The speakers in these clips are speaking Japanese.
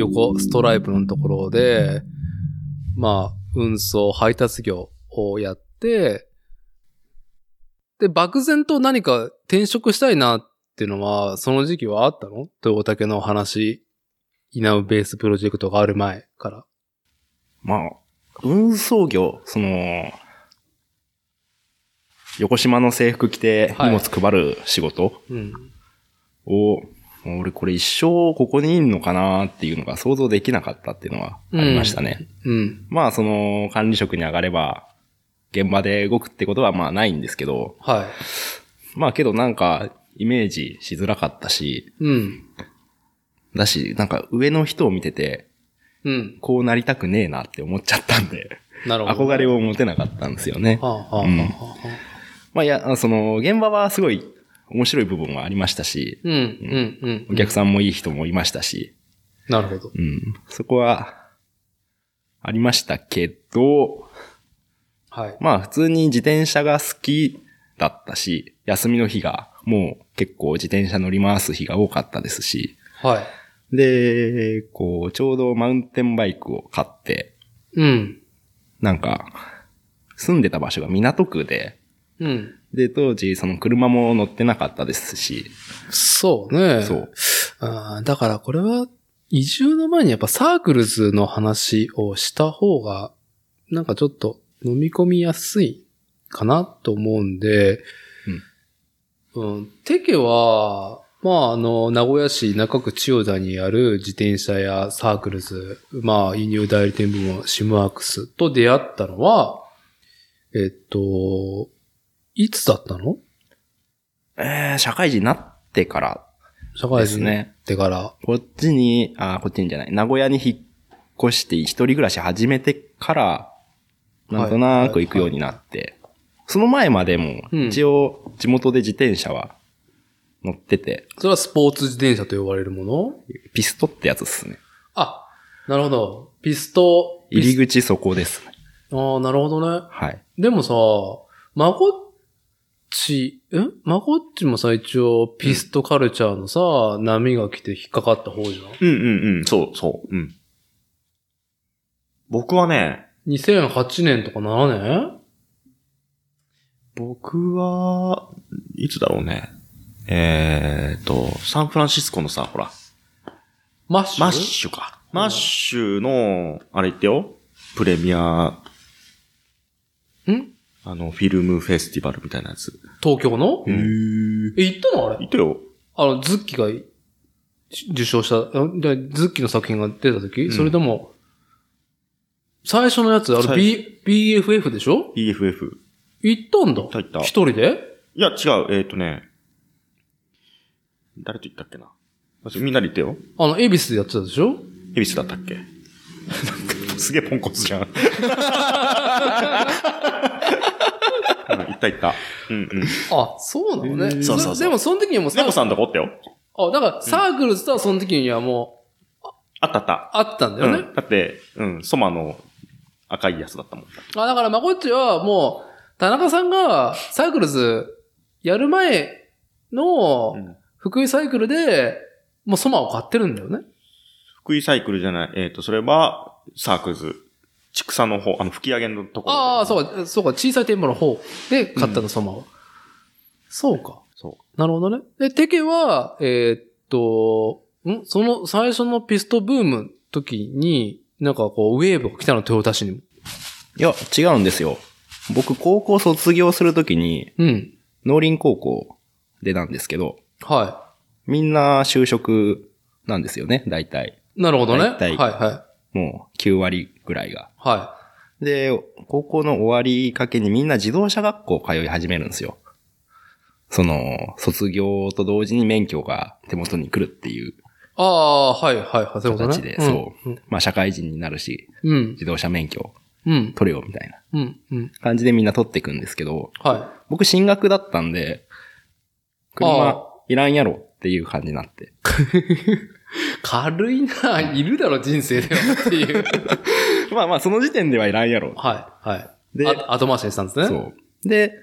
横ストライプのところで、まあ、運送、配達業をやって、で、漠然と何か転職したいなっていうのは、その時期はあったの？豊竹の話、イナウベースプロジェクトがある前から。まあ、運送業、その、横島の制服着て荷物配る仕事うん。を、俺これ一生ここにいんのかなっていうのが想像できなかったっていうのはありましたね。うん。まあその管理職に上がれば、現場で動くってことはまあないんですけど、はい。まあけどなんかイメージしづらかったし、うん。だし、なんか上の人を見てて、うん。こうなりたくねえなって思っちゃったんで、なるほど。憧れを持てなかったんですよね。はあ、はあ、はあ、うんはあ。まあいや、その、現場はすごい面白い部分はありましたし、うん、うん、うん。お客さんもいい人もいましたし、なるほど。うん、そこは、ありましたけど、はい。まあ普通に自転車が好きだったし、休みの日がもう結構自転車乗り回す日が多かったですし、はい。で、こう、ちょうどマウンテンバイクを買って、うん。なんか、住んでた場所が港区で、うん。で、当時その車も乗ってなかったですし、そうね。そう。だからこれは、移住の前にやっぱ Circlesの話をした方が、なんかちょっと飲み込みやすいかなと思うんで、うん。テケは、まあ、あの、名古屋市中区千代田にある自転車や Circles、まあ、輸入代理店部門 SimWorks と出会ったのは、えっと、いつだったの？えー、社会人になってから社会人になっ。てから。こっちに、あーこっちにじゃない、名古屋に引っ越して一人暮らし始めてから、なんとなく行くようになって、その前までも、うん一応地元で自転車は乗ってて、それはスポーツ自転車と呼ばれるもの？ピストってやつですね。あ、なるほど。ピスト。入り口そこですね。ああ、なるほどね。はい。でもさ、まこっち、え？まこっちもさ、一応、ピストカルチャーのさ、波が来て引っかかった方じゃん？うんうんうん、そうそう、うん。僕はね、2008年とか7年？僕は、いつだろうね。えーっと、サンフランシスコのさ、ほら、MASH？MASHか。 MASHの、あれ言ってよ。プレミア、んあの、フィルムフェスティバルみたいなやつ。東京の？へえ、行ったのあれ？言ってよ。あの、ズッキが受賞した、ズッキの作品が出た時、んそれとも、最初のやつ、あれ、最 B、BFF でしょ？BFF。行ったんだ。行った一人で？いや、違う。えーっとね、誰と言ったっけな？みんなで言ってよ。あの、恵比寿でやってたでしょ？恵比寿だったっけ？なんか、すげえポンコツじゃん。った行った。うんうん。あ、そうなのね。そうそうそうでも、その時にはもうネモさんとこおったよ。あ、だから、 Circlesとはその時にはもあったあった。う、あったんだよね。うん。だって、うん、 SOMAの赤いやつだったもん。あ、だから、まこっちはもう、田中さんが Circlesやる前のうん福井サイクルで、もう SOMAを買ってるんだよね。福井サイクルじゃない。えっ、と、それは、 Circles。千種の方、あの、吹き上げのところで。ああ、そうか、そうか、小さい店舗の方で買ったの、 SOMAを。そうか。そなるほどね。で、テケは、えーっと、ん？その最初のピストブームの時に、なんかこう、ウェーブが来たの、豊田市にも。いや、違うんですよ。僕、高校卒業するときに、うん。農林高校でなんですけど、はみんな就職なんですよね、大体。い。なるほどね。はい、大体はい。もう9割ぐらいが。はで、高校の終わりかけにみんな自動車学校通い始めるんですよ。その、卒業と同時に免許が手元に来るっていうい。ああ、はい、はい、はい。そういうことね。形で、そう。まあ社会人になるし、うん。うん。自動車免許うん。取れよみたいなうん。うん。感じでみんな取っていくんですけど、は僕進学だったんで、あ車いらんやろっていう感じになって。い。軽いな、いるだろ、人生ではっていう。まあまあその時点ではいらんやろ。はい、はい。であ後回しにしたんですね。そう。で、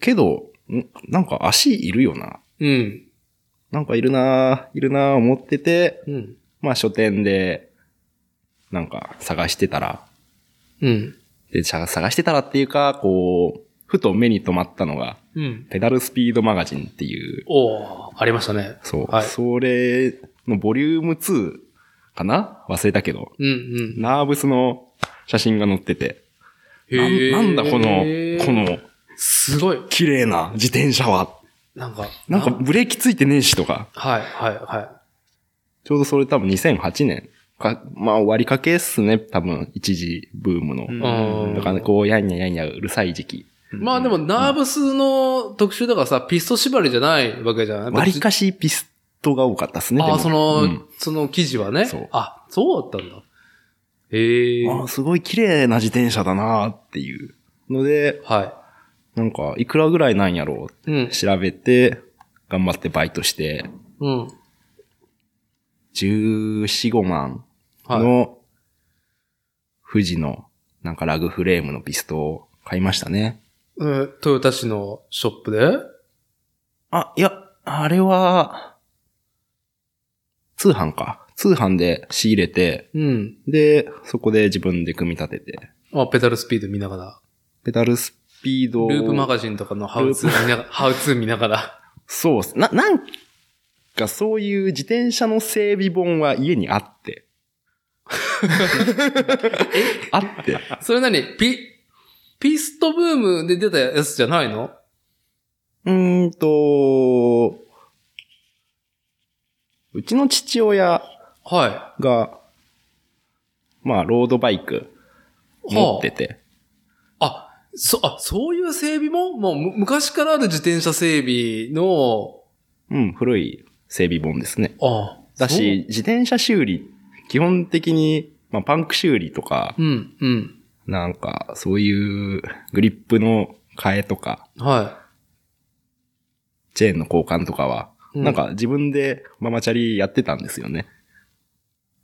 けど、んなんか足いるよな。うん。なんかいるな、いるな思ってて、うん。まあ書店で、なんか探してたら、うん。で、さ探してたらっていうか、こう、ふと目に留まったのが、うん。ペダルスピードマガジンっていう、おーありましたね。そう、はいそれのボリューム2かな？忘れたけど、うんうん。ナーブスの写真が載ってて、ななんだこの、この、すごい。綺麗な自転車は。なんか、なんかブレーキついてねえしとか。はい、はい、はちょうどそれ多分2008年か、まあ終わりかけっすね。多分一時ブームの。だからねこう、やんややんやうるさい時期。い。まあでも、ナーブスの特集だからさ、ピスト縛りじゃないわけじゃない割かしピストが多かったっすね。ああ、その、うんその記事はね。そうあ、そうだったんだ。へえ。あーすごい綺麗な自転車だなっていうので、はなんか、いくらぐらいなんやろうい。うん。調べて、頑張ってバイトして、うん。14、5万はい。の、富士の、なんかラグフレームのピストを買いましたね。えートヨタ市のショップで？あ、いや、あれは、通販か。通販で仕入れて、うん。で、そこで自分で組み立てて、あ、ペダルスピード見ながら。ペダルスピードループマガジンとかのハウツー見ながら、ハウツー見ながら。そうっす。な、なんかそういう自転車の整備本は家にあって。あって。それ何？ピ、ピストブームで出たやつじゃないの？うーんと、うちの父親はが、まあ、ロードバイクい。持ってて、はあ。あ、そ、あ、そういう整備ももうむ昔からある自転車整備の、うん、古い整備本ですね。あだし、自転車修理、基本的に、まあ、パンク修理とか、そううん、うん。なんか、そういうグリップの替えとか、はチェーンの交換とかは、なん、か自分でママチャリやってたんですよね。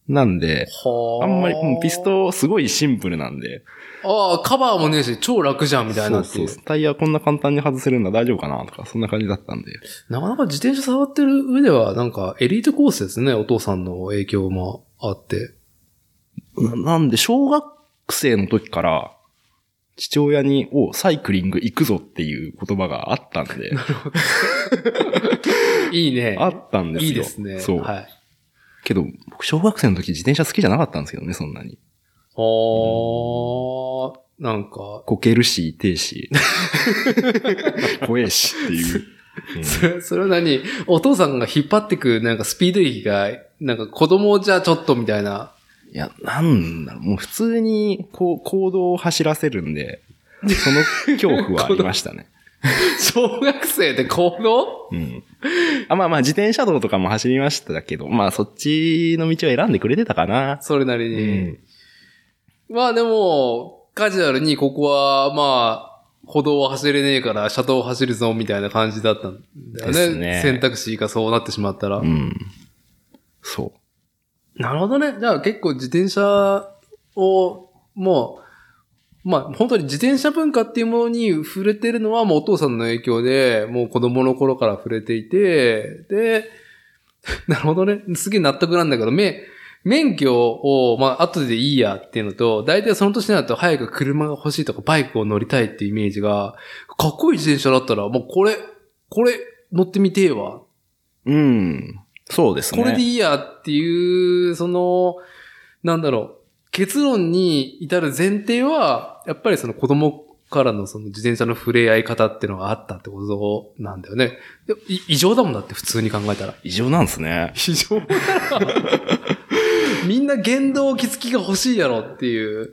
なんで、はあんまり、うんピス。トすごいシンプルなんで、ああ、カバーもねえし、超楽じゃん、みたいな。そうそうタイヤこんな簡単に外せるんだ大丈夫かなとか、そんな感じだったんで。なかなか自転車触ってる上では、なんかエリートコースですね、お父さんの影響もあって。ななんで、小学生の時から、父親に、お、サイクリング行くぞっていう言葉があったんで、いいね。あったんですよ。いいですね。そう。はい。けど、僕小学生の時自転車好きじゃなかったんですけどね、そんなに。はあ、なんか、こけるし、痛えし。怖えしっていう。うんそれ、それは何？お父さんが引っ張ってく、なんかスピード域が、なんか子供じゃちょっとみたいな。いや、なんだろう、もう普通に、こう、行動を走らせるんで、その恐怖はありましたね。小学生で行動？うん。あ、まあまあ、自転車道とかも走りましたけど、まあ、そっちの道を選んでくれてたかな。それなりうに。ん。まあでも、カジュアルにここは、まあ、歩道を走れねえから、車道を走るぞ、みたいな感じだったんだよね。ですね選択肢がそうなってしまったら。うん。そなるほどね。じゃあ結構自転車を、もう、まあ本当に自転車文化っていうものに触れてるのはもうお父さんの影響で、もう子供の頃から触れていて、で、なるほどね。すげえ納得なんだけど、め、免許を、まあ後でいいやっていうのと、大体その年になると早く車が欲しいとかバイクを乗りたいっていうイメージが、かっこいい自転車だったら、もうこれ、これ乗ってみてえわう。うん。そうですね。これでいいやっていう、その、なんだろう、結論に至る前提は、やっぱりその子供からのその自転車の触れ合い方っていうのがあったってことなんだよね。異常だもんだって普通に考えたら。異常なんですね。異常だな みんな原動機付きが欲しいやろっていう。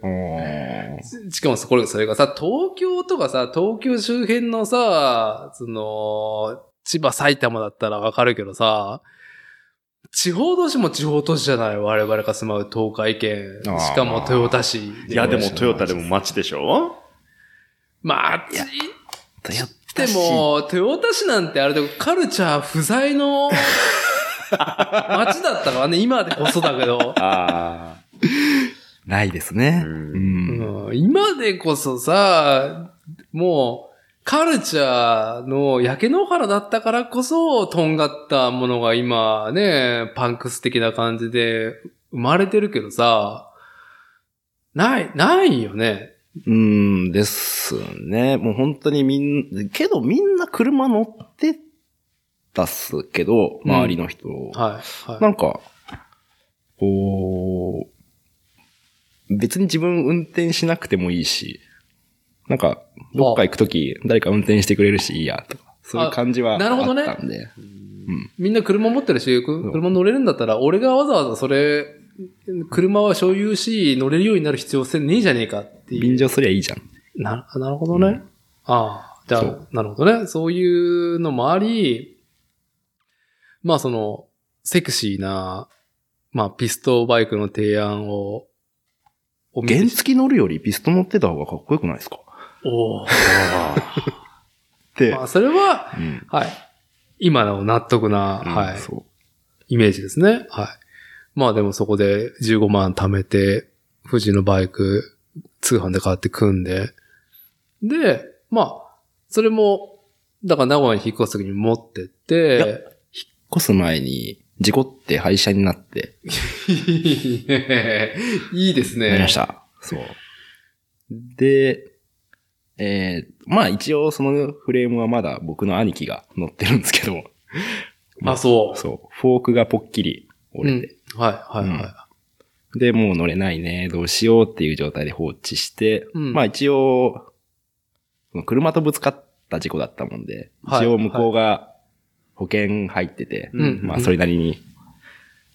しかもれ、それがさ、東京とかさ、東京周辺のさ、その、千葉、埼玉だったらわかるけどさ、地方都市も地方都市じゃない我々が住まう東海県。しかも豊田市。いや、でもトヨタでも街でしょ？まあ、ちトヨでも、豊田市なんてあれでカルチャー不在の 街だったからね、今でこそだけど。ないですね。ううんん。うん今でこそさ、もう、カルチャーの焼け野原だったからこそ、とんがったものが今ね、パンクス的な感じで生まれてるけどさ、ない、ないよね。うーんですね。もう本当にみんけどみんな車乗ってたっすけど、周りの人。はい。はい。なんか、こう、別に自分運転しなくてもいいし、なんか、どっか行くとき、誰か運転してくれるしいいや、とか、そういう感じはあなるほどねったんで。みんな車持ってるし、車乗れるんだったら、俺がわざわざそれ、車は所有し、乗れるようになる必要性ねえじゃねえかっていう。便乗すりゃいいじゃん。な、なるほどね。ああ、じゃあなるほどね。そういうのもあり、まあその、セクシーな、まあピストバイクの提案を、原付乗るよりピスト乗ってた方がかっこよくないですか？おーで、まあそれは、うん。はい。今の納得な、うんはい。そイメージですね。はい。まあでもそこで15万貯めて、富士のバイク、通販で買って組んで、で、まあ、それも、だから名古屋に引っ越す時に持ってっいやて、う。越す前に、事故って廃車になって、いいですね。なりました。そう。で、えー、まあ一応そのフレームはまだ僕の兄貴が乗ってるんですけど、あ、そう。そう、フォークがぽっきり折れて、うん。はい、はい、はで、もう乗れないね、どうしようっていう状態で放置して、うん。まあ一応、その車とぶつかった事故だったもんで、はい一応向こうが保険入ってて、うん。まあそれなりに、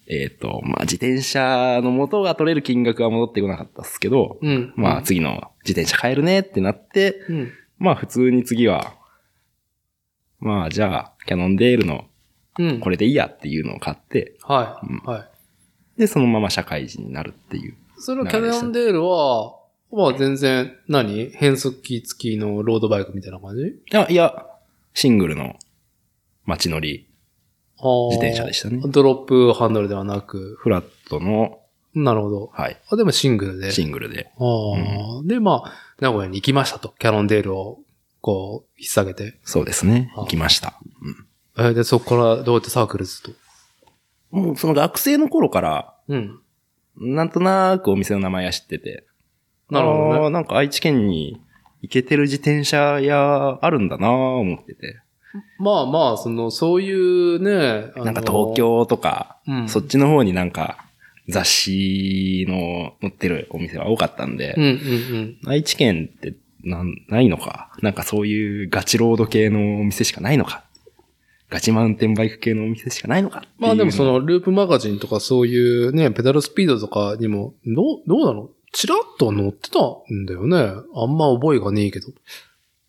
えっ、と、まあ自転車の元が取れる金額は戻ってこなかったっすけど、い。うん。まあ次の自転車買えるねってなって、うん。まあ普通に次は、まあじゃあ、キャノンデールのうん。これでいいやっていうのを買って、はい、うんはい。で、そのまま社会人になるっていう。それはキャノンデールは、まあ全然何、変速機付きのロードバイクみたいな感じ？いや、いや、シングルの街乗り、自自転車でしたねドロップハンドルではなく、フラットの、なるほど。はい、あでもシングルで。シングルで。ああで、まあ、名古屋に行きましたと。キャノンデールを、こう、引っ提げて。そうですね。あ行きました。えーで、そこからどうやってサークルズと？うん。もうその学生の頃から、うん。なんとなくお店の名前は知ってて。なるほどねなんか愛知県に行けてる自転車屋あるんだなぁ思ってて。まあまあ、その、そういうね、なんか東、京とか、うんそっちの方になんか雑誌の載ってるお店は多かったんで、うんうん愛知県ってなんないのか？なんかそういうガチロード系のお店しかないのか？ガチマウンテンバイク系のお店しかないのか？まあでもその、ループマガジンとかそういうね、ペダルスピードとかにも、どう、どうなの？チラッとは載ってたんだよね。あんま覚えがねえけど。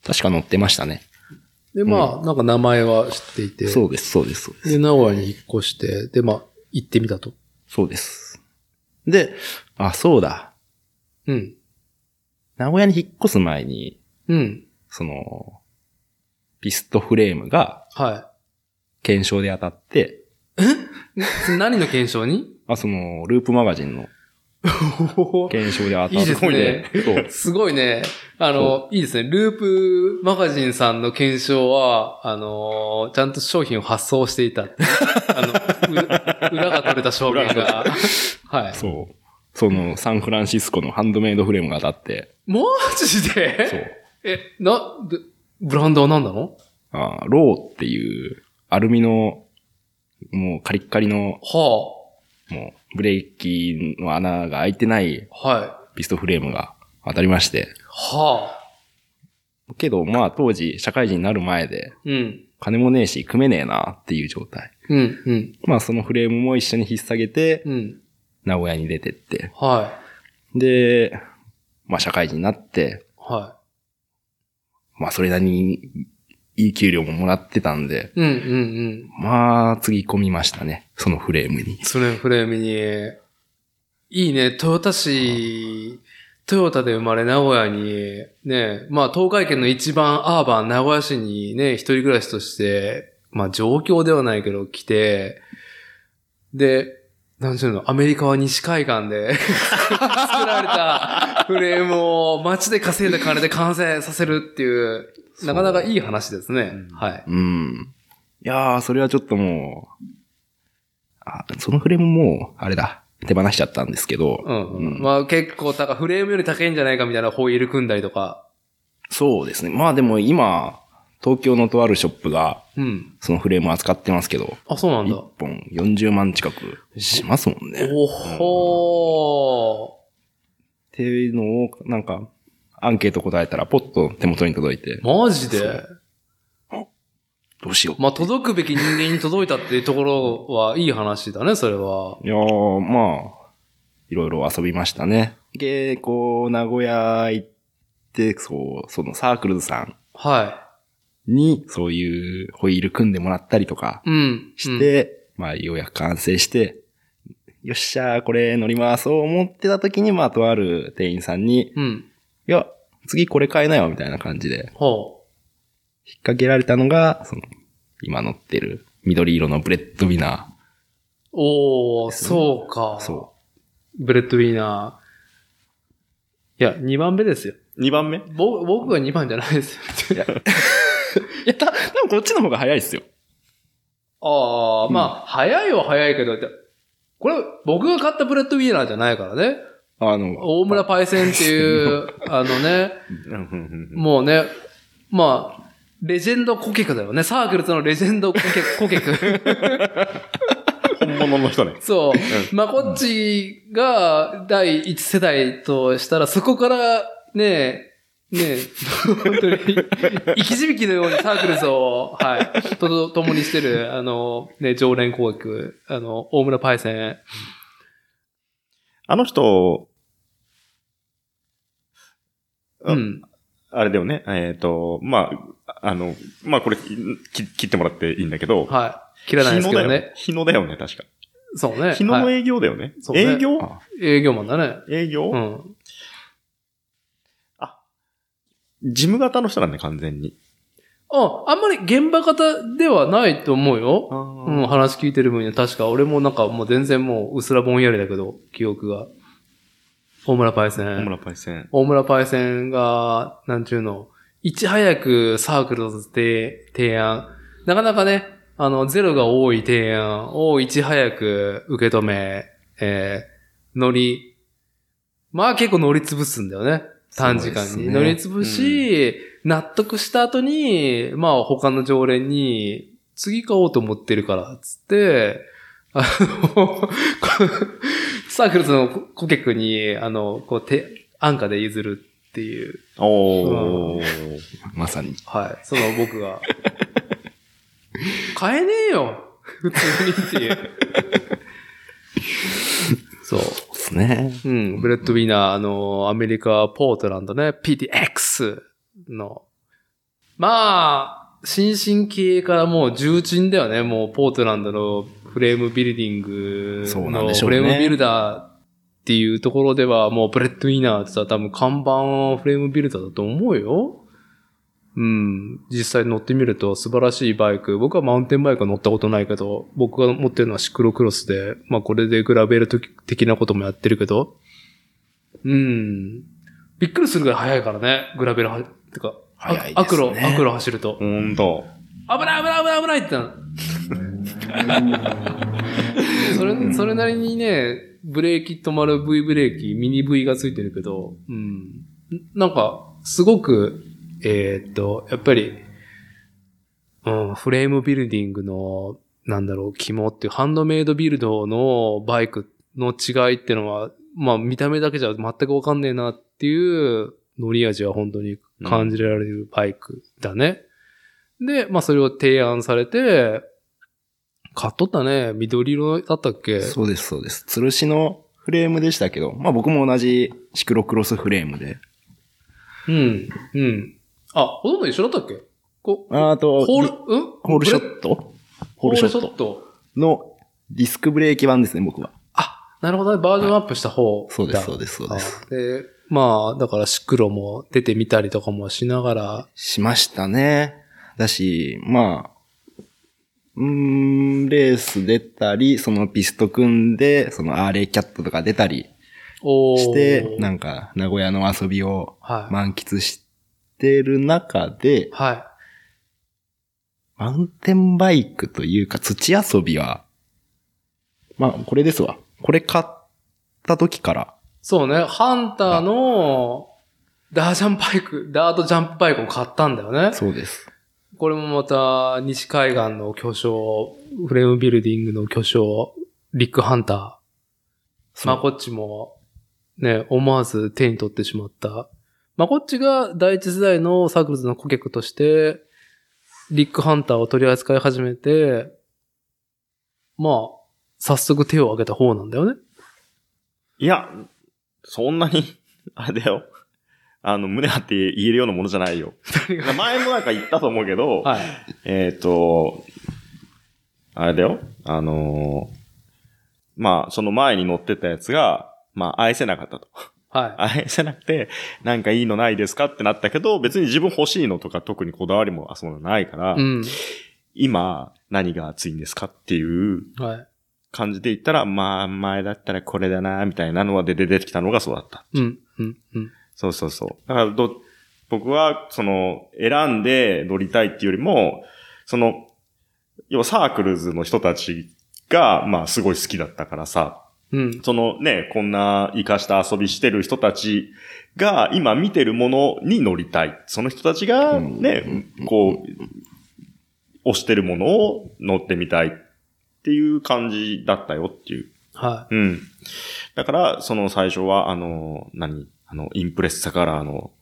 確か載ってましたね。で、まあ、なんか名前は知っていて。そうです、そうです、そうです。で、名古屋に引っ越して、で、まあ、行ってみたと。そうです。で、あ、そうだ。うん。名古屋に引っ越す前に、うん。その、ピストフレームがは検証で当たって、い。何の検証に？あ、その、ループマガジンの検証で当たって。いいですね。すごいね。あの、いいですね。ループマガジンさんの検証は、あの、ちゃんと商品を発送していた。あの、う 裏が取れた証言が。はい。そう。その、サンフランシスコのハンドメイドフレームが当たって、マジで？そう。え、な、でブランドは何なの？あローっていう、アルミの、もうカリッカリの、はもう、ブレーキの穴が開いてないあ。はい。ピストフレームが当たりまして。はあ。けど、まあ当時、社会人になる前で、うん。金もねえし、組めねえなっていう状態。うん、うん、まあそのフレームも一緒に引っ提げて、うん。名古屋に出てって。はで、まあ社会人になって、い。はまあそれなりにいい給料ももらってたんで、い。うん、うん、うん。まあ次込みましたね。そのフレームに。それフレームに、いいね、トヨタ市、トヨタで生まれ名古屋に、ね、まあ東海圏の一番アーバン名古屋市にね、一人暮らしとして、まあ状況ではないけど来て、で、なんていうの、アメリカは西海岸で 作られたフレームを街で稼いだ金で完成させるっていう、なかなかいい話ですね。うんはい。うん。いやー、それはちょっともう、あ、そのフレームもう、あれだ、手放しちゃったんですけど、うん、うん。うんまあ結構高い、フレームより高いんじゃないかみたいなホイール組んだりとか。そうですね。まあでも今、東京のとあるショップが、うん。そのフレームを扱ってますけど、あ、そうなん1だ。本40万近くしますもんね。っおほていうのを、なんか、アンケート答えたら、ポッと手元に届いてー。、マジで？どうしよう。まあ届くべき人間に届いたっていうところはいい話だね、それは。いやー、まあ、いろいろ遊びましたね。で、こう、名古屋行って、そう、そのサークルズさんはに、そういうホイール組んでもらったりとかい。うん。して、まあ、ようやく完成して、よっしゃー、これ乗り回そう思ってた時に、まあ、とある店員さんに、うん。うん。いや、次これ買えなよ、みたいな感じで、ほ引っ掛けられたのが、その、今乗ってる緑色のブレッドウィナう。おー、そうか。。ー。そう Breadwinner。いや、2番目ですよ。2番目？僕、僕が2番じゃないですよ。う。いや、た、多分こっちの方が早いっすよ。ああ、まあ、早いは早いけど、これ、僕が買った Breadwinner じゃないからね。あの、大村パイセンっていう、あのね、もうね、まあ、レジェンド顧客だよね。 Circlesのレジェンド顧客、顧客。本物の人ね。そう。まあ、こっちが第一世代としたら、そこからね、ね、本当に、生き字引のようにサークルズを、はい、と、共にしてる、あの、ね、常連顧客、あの、大村パイセン。あの人、あうん。あれだよね。えっ、と、まあ、あの、まあこれ、き切ってもらっていいんだけど、はい。切らないですけどね。日野だよね、確か。そうね。日野のはい営業だよね。そうね営業？あ営業マンだね。営業、うん。事務型の人なんだ、完全に。あ、あんまり現場型ではないと思うよ。うん、話聞いてる分には確か俺もなんかもう全然もううすらぼんやりだけど、記憶が。大村パイセン。大村パイセン。大村パイセンが、なんちゅうの、いち早くサークルとして提案。なかなかね、あの、ゼロが多い提案をいち早く受け止め、えー、乗り、まあ結構乗り潰すんだよね。短時間に。乗り潰し、納得した後に、まあ他の常連に、次買おうと思ってるから、つって、あの、サークルズの顧客に、あの、こう、手、安価で譲るっていう、おー。まさに。はい。その僕が、買えねえよ普通にっていう。そう。ですね。うん。 Breadwinner、あの、アメリカ、ポートランドね、 PDX の。まあ、新進気鋭からもう重鎮だよね。もうポートランドのフレームビルディングそうなんのでしょうねフレームビルダーっていうところではもう Breadwinnerってさ、多分看板フレームビルダーだと思うよ。うん。実際乗ってみると素晴らしいバイク。僕はマウンテンバイクは乗ったことないけど、僕が持ってるのはシクロクロスで、まあこれでグラベル的なこともやってるけど、うん。びっくりするぐらい速いからね、グラベルは、てか、あ速いですねアクロ、アクロ走ると。ほんと。危ない危ない危ない危ないってなるそれ、それなりにね、ブレーキ止まる V ブレーキ、ミニ V がついてるけど、うん。なんか、すごく、えーっと、やっぱり、うん、フレームビルディングの、なんだろう、肝っていう、ハンドメイドビルドのバイクの違いっていうのは、まあ見た目だけじゃ全くわかんねえなっていう乗り味は本当に感じられるバイクだね。で、まあそれを提案されて、買っとったね。緑色だったっけ？そうです、そうです。吊るしのフレームでしたけど、まあ僕も同じシクロクロスフレームで。うん。うん。あ、ほとんど一緒だったっけ？こあと、ホール、うん？ホールショット？ホホールショットト。のディスクブレーキ版ですね、僕は。あ、なるほどね。バージョンアップした方だ。そうです、そうです、そうです。あで、まあ、だからシクロも出てみたりとかもしながら、しましたね。だし、まあ、うーん、レース出たり、そのピスト組んで、そのアーレイキャットとか出たりして、なんか、名古屋の遊びをはい。満喫しってる中で、はい。マウンテンバイクというか土遊びは、まあ、これですわ。これ買った時から、そうね、ハンターのダージャンバイク、ダートジャンプバイクを買ったんだよね。そうです。これもまた西海岸の巨匠、フレームビルディングの巨匠、リック・ハンター。まあこっちも、ね、思わず手に取ってしまった。まあこっちが第一世代のサークルズの顧客として、リック・ハンターを取り扱い始めて、まあ、早速手を挙げた方なんだよね。いや、そんなに、あれだよ。あの、胸張って言えるようなものじゃないよ。前もなんか言ったと思うけど、はい。えっ、と、あれだよ。あのーまあ、その前に乗ってたやつが、まあ、愛せなかったと。は愛せなくて、なんかいいのないですかってなったけど、別に自分欲しいのとか特にこだわりもあそういうのないから、い。うん。今、何が熱いんですかっていうはい。感じで言ったら、まあ、前だったらこれだな、みたいなのが出て出てきたのがそうだった。うん、うん、うん。そうそうそう。だからど、僕は、その、選んで乗りたいっていうよりも、その、要はサークルズの人たちが、まあ、すごい好きだったからさ、うん。そのね、こんな活かした遊びしてる人たちが今見てるものに乗りたい。その人たちがね、こう、推してるものを乗ってみたいっていう感じだったよっていう。はうん。だから、その最初は、あの、何？あの、インプレッサカラーの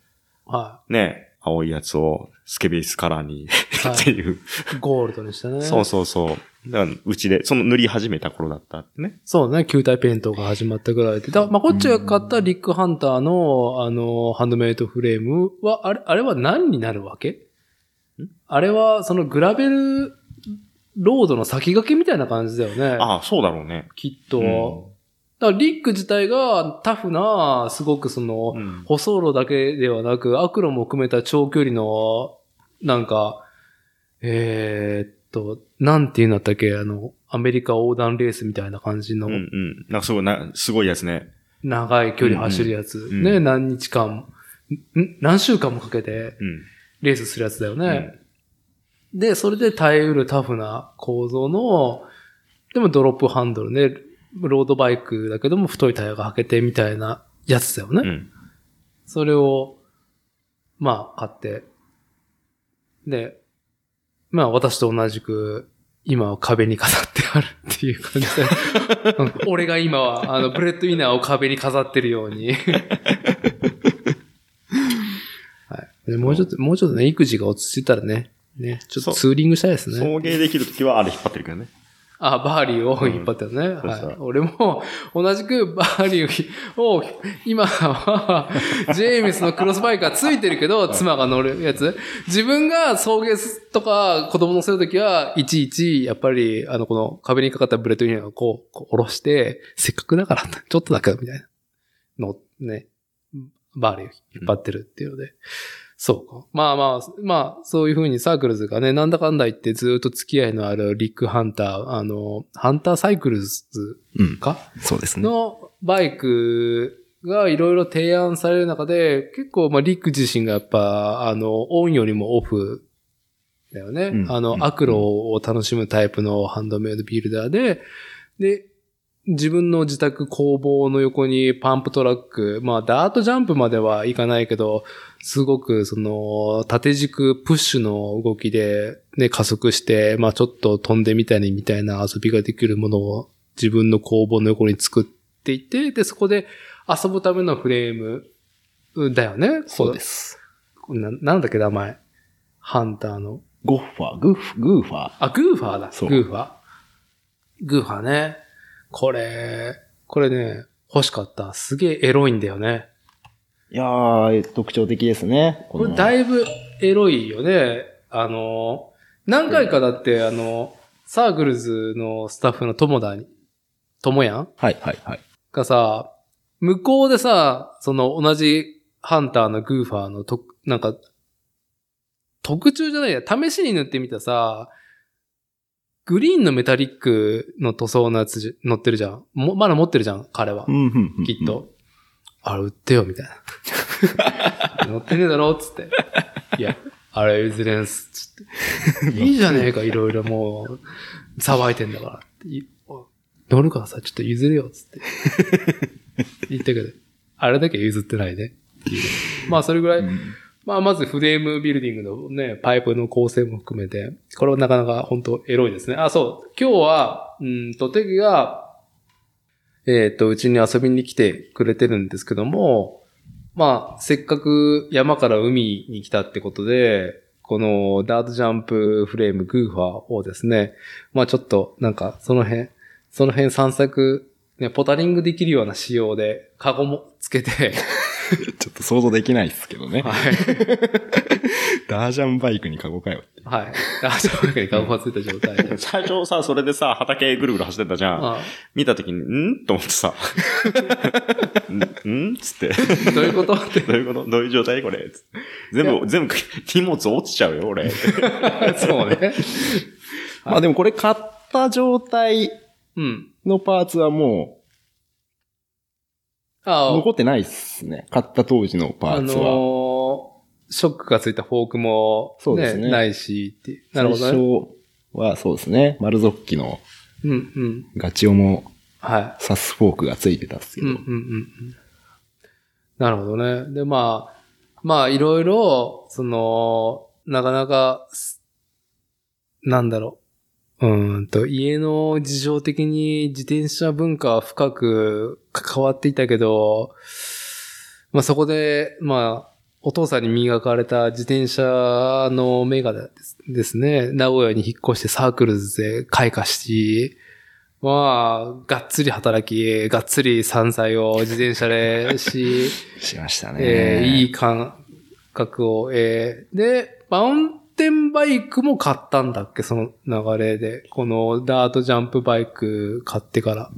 い。はね、青いやつをスケベースカラーに はいっていう。い。ゴールドにしてね。そうそうそう。だから、うちで、その塗り始めた頃だったってね。そうね、球体ペイントが始まったぐらいで。だまあ、こっちが買ったリックハンターの、あの、ハンドメイドフレームは、あれ、あれは何になるわけ？あれは、そのグラベルロードの先駆けみたいな感じだよね。ああ、そうだろうね。きっと。うんだからリック自体がタフな、すごくその、うん舗装路だけではなく、アクロも含めた長距離の、なんか、えーっと、なんて言うんだったっけ、あの、アメリカ横断レースみたいな感じのうんうん。なんかすごいな、すごいやつね。長い距離走るやつ。うんうんね、何日間、ん何週間もかけてうん。レースするやつだよね。で、それで耐えうるタフな構造の、でもドロップハンドルね、ロードバイクだけども太いタイヤが履けてみたいなやつだよね。うん。それを、まあ、買って。で、まあ、私と同じく、今は壁に飾ってあるっていう感じで。うん俺が今は、あの、 Breadwinner を壁に飾ってるように。はい。でもうちょっと、もうちょっとね、育児が落ち着いたらね、ね、ちょっとツーリングしたいですね。送迎できるときはあれ引っ張ってるけどね。あ、 Burley を引っ張ったよね。はい。俺も同じく Burleyを、今は、ジェームスのクロスバイクがついてるけど、妻が乗るやつ。自分が送迎とか子供乗せるときは、いちいち、やっぱり、あの、この壁にかかった Breadwinner をこう、こう下ろして、せっかくだから、ちょっとだけみたいな。の、ね、 Burleyを引っ張ってるっていうので。そうか。まあまあ、まあ、そういうふうに Circlesがね、なんだかんだ言ってずっと付き合いのあるリックハンター、あの、ハンターサイクルズうん。かそうですね。のバイクがいろいろ提案される中で、結構、まあ、リック自身がやっぱ、あの、オンよりもオフだよね。あの、うんうんアクロを楽しむタイプのハンドメイドビルダーで、で、自分の自宅工房の横にパンプトラック、まあ、ダートジャンプまではいかないけど、すごくその、縦軸プッシュの動きで、ね、加速して、まあちょっと飛んでみたりみたいな遊びができるものを自分の工房の横に作っていて、で、そこで遊ぶためのフレームだよね。そうです。な。なんだっけ、名前。ハンターの。ゴッファー、グーフ、グーファー。あ、グーファーだ。そうグーファー。グーファーね。これ、これね、欲しかった。すげえエロいんだよね。いやー、特徴的ですね。これだいぶエロいよね。あの、何回かだって、あの、サークルズのスタッフの友田に、友やん？はいはいはい。がさ、向こうでさ、その同じハンターのグーファーのと、なんか、特注じゃないや、試しに塗ってみたさ、グリーンのメタリックの塗装のやつじ乗ってるじゃん。もまだ持ってるじゃん、彼は。うん、うん、うん。きっ。と。あれ売ってよ、みたいな。乗ってねえだろ、つって。いや、あれ譲れんす、つって。いいじゃねえか、いろいろもう、騒いでんだから乗るからさ、ちょっと譲るよ、つって。言ったけど、あれだけ譲ってないね。まあ、それぐらい、まあ、まずフレームビルディングのね、パイプの構成も含めて、これはなかなか本当エロいですね。あ、そう。今日は、うんと、テキが、えっ、と、うちに遊びに来てくれてるんですけども、まあ、せっかく山から海に来たってことで、このダートジャンプフレームグーファーをですね、まあちょっとなんかその辺、その辺散策、ね、ポタリングできるような仕様で、カゴもつけて、ちょっと想像できないですけどね。はい。ダージャンバイクにカゴかよって。はい。ダートジャンプにカゴがついた状態で。最初さ、それでさ、畑ぐるぐる走ってたじゃん。あ見たときに、ん？と思ってさ、ん？ん？つって。どういうこと？って。どういうこと？どういう状態？これ全部、全部、荷物落ちちゃうよ、俺。そうね。まあでもこれ買った状態うん。のパーツはもうあ残ってないっすね。買った当時のパあーツは。のーショックがついたフォークも、そうですねないしって。なるほど最ね。初はそうですね。丸ゾッキのうんうん。ガチオもはい。サスフォークがついてたんですけど。うんうんうんうん。なるほどね。で、まあ、まあ、いろいろ、その、なかなか、すなんだろう。うーんと、家の事情的に自転車文化は深く関わっていたけど、まあそこで、まあ、お父さんに磨かれた自転車のメガですですね、名古屋に引っ越してサークルズで開花し、まあ、がっつり働き、がっつり山菜を自転車でし、しましたね。えーいい感覚を、えーで、マウンテンバイクも買ったんだっけその流れで。このダートジャンプバイク買ってから。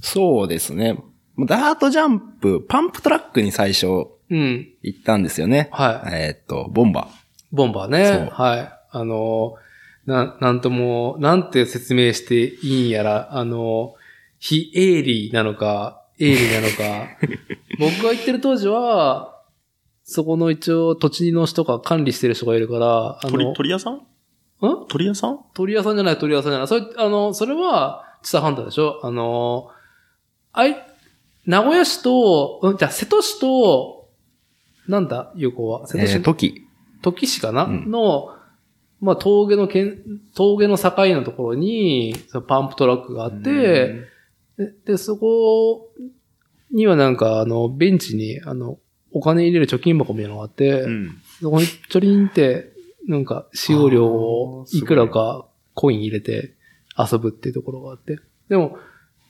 そうですね。ダートジャンプ、パンプトラックに最初うん。行ったんですよね。はい。えーっと、ボンバボンバーそうね。はい。あの、な、なんとも、なんて説明していいんやら、あの、非営利なのか、営利なのか。僕が行ってる当時は、そこの一応土地の人が管理してる人がいるから、あ鳥、の、鳥屋さん？ん？鳥屋さん？鳥屋さんじゃない、鳥屋さんじゃない。それ、あの、それは、知多半島でしょ？あの、あい、名古屋市と、うん、じゃあ瀬戸市と、なんだ、横は？ー。瀬戸市、えー、時。時市かな、うんの、まあ、峠の県、峠の境のところに、そのパンプトラックがあって、で、でそこにはなんか、あの、ベンチに、あの、お金入れる貯金箱みたいなのがあって、うん。そこにちょりんって、なんか、使用料をいくらかコイン入れて遊ぶっていうところがあって。でも、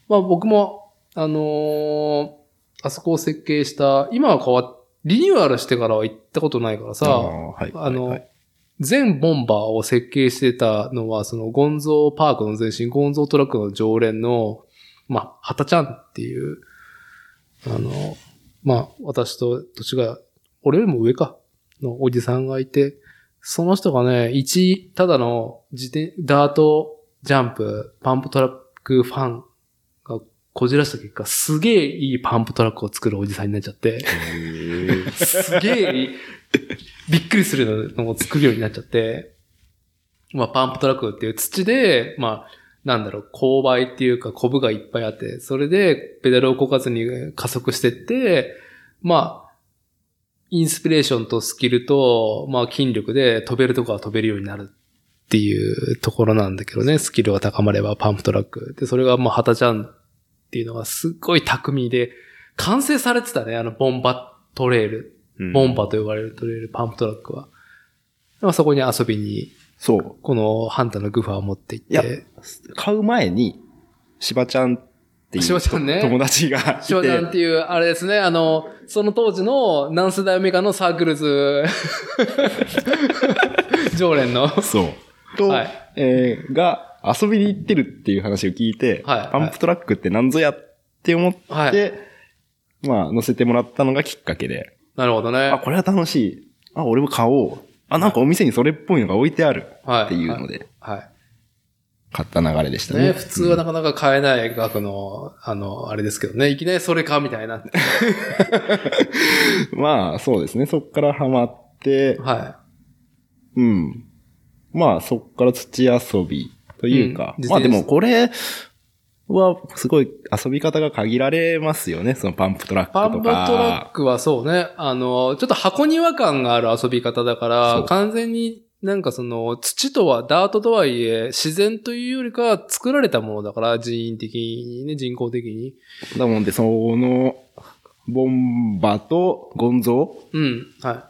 まあ僕も、あのーあそこを設計した、今は変わっ、リニューアルしてからは行ったことないからさ、あーはいあの、はい。はい全ボンバーを設計してたのは、そのゴンゾーパークの前身、ゴンゾートラックの常連の、まあ、はたちゃんっていう、あの、まあ、私と年が、俺よりも上か、のおじさんがいて、その人がね、一、ただの自転、ダート、ジャンプ、パンプトラックファンがこじらした結果、すげえいいパンプトラックを作るおじさんになっちゃって、すげえびっくりするのを作るようになっちゃって、まあ、パンプトラックっていう土で、まあ、なんだろう、勾配っていうか、コブがいっぱいあって、それでペダルをこかずに加速してって、まあ、インスピレーションとスキルと、まあ、筋力で飛べるとこは飛べるようになるっていうところなんだけどね、スキルが高まればパンプトラック。で、それがまあ、ハタちゃんっていうのがすっごい巧みで、完成されてたね、あの、ボンバトレール。ボンバと呼ばれるトレール、パンプトラックは。まあ、そこに遊びに、そう。このハンターのグファーを持って行いやって、買う前に、しばちゃんっていうしばちゃんね友達がいて。ショーちゃんっていう、あれですね、あの、その当時の何世代目かのサークルズ、常連の。そう。と、はいえーが遊びに行ってるっていう話を聞いて、はいパンプトラックって何ぞやって思って、はいまあ乗せてもらったのがきっかけで、なるほどね。あ、これは楽しい。あ、俺も買おう。あ、なんかお店にそれっぽいのが置いてある。はい。っていうので、はい。買った流れでしたはい。ね、ね。普通はなかなか買えない額の、あの、あれですけどね、いきなりそれかみたいな。まあ、そうですね。そっからハマって、はうん。まあ、そっから土遊びというか、うんまあでもこれはすごい遊び方が限られますよね。そのパンプトラックとか。パンプトラックはそうね、あの、ちょっと箱庭感がある遊び方だから、完全になんかその土とは、ダートとはいえ、自然というよりかは作られたものだから、人為的にね、人工的に。だもんで、その、ボンバとゴンゾうん、はー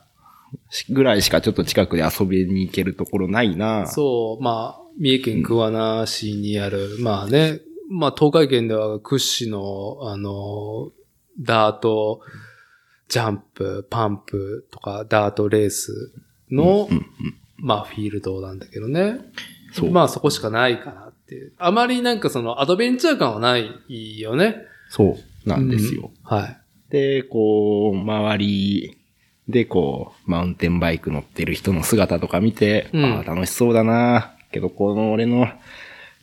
ぐらいしかちょっと近くで遊びに行けるところないな。い。そう、まあ、三重県桑名市にある、まあね、まあ東海圏では屈指の、あの、ダート、ジャンプ、パンプとか、ダートレースの、うんうんまあフィールドなんだけどね。そう。まあそこしかないかなっていう。あまりなんかそのアドベンチャー感はないよね。そうなんですよ。はい。で、こう、周りでこう、マウンテンバイク乗ってる人の姿とか見て、うんああ、楽しそうだなけど、この俺の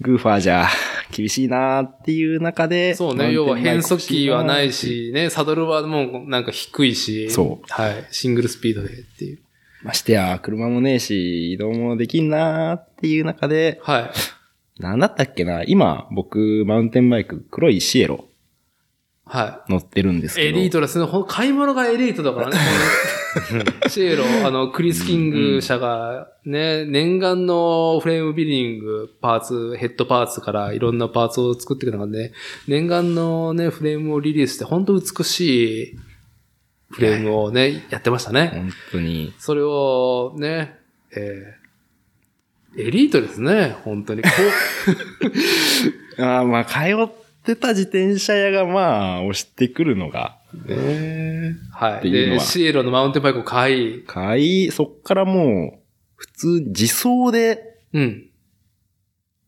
グーファーじゃ厳しいなっていう中で、そうね。要は変速機はないし。し、ね、サドルはもうなんか低いし。そうはい。シングルスピードでっていう。ましてや、車もねえし、移動もできんなっていう中で、はい。なんだったっけな今、僕、マウンテンバイク、黒いシエロは乗ってるんですい。けど。エリートです買い物がエリートだからね。シエロ、あの、クリス・キング社がね、念願のフレームビリング、パーツ、ヘッドパーツからいろんなパーツを作ってくる中で、念願のね、フレームをリリースして、本当美しいフレームをね、やってましたね。本当に。それをね、えー、エリートですね、本当に。こ ああ、まあ、通ってた自転車屋がまあ、押してくるのが、う、ね、はい。で、シエロのマウンテンバイクを買い、買い、そっからもう、普通、自走で、うん。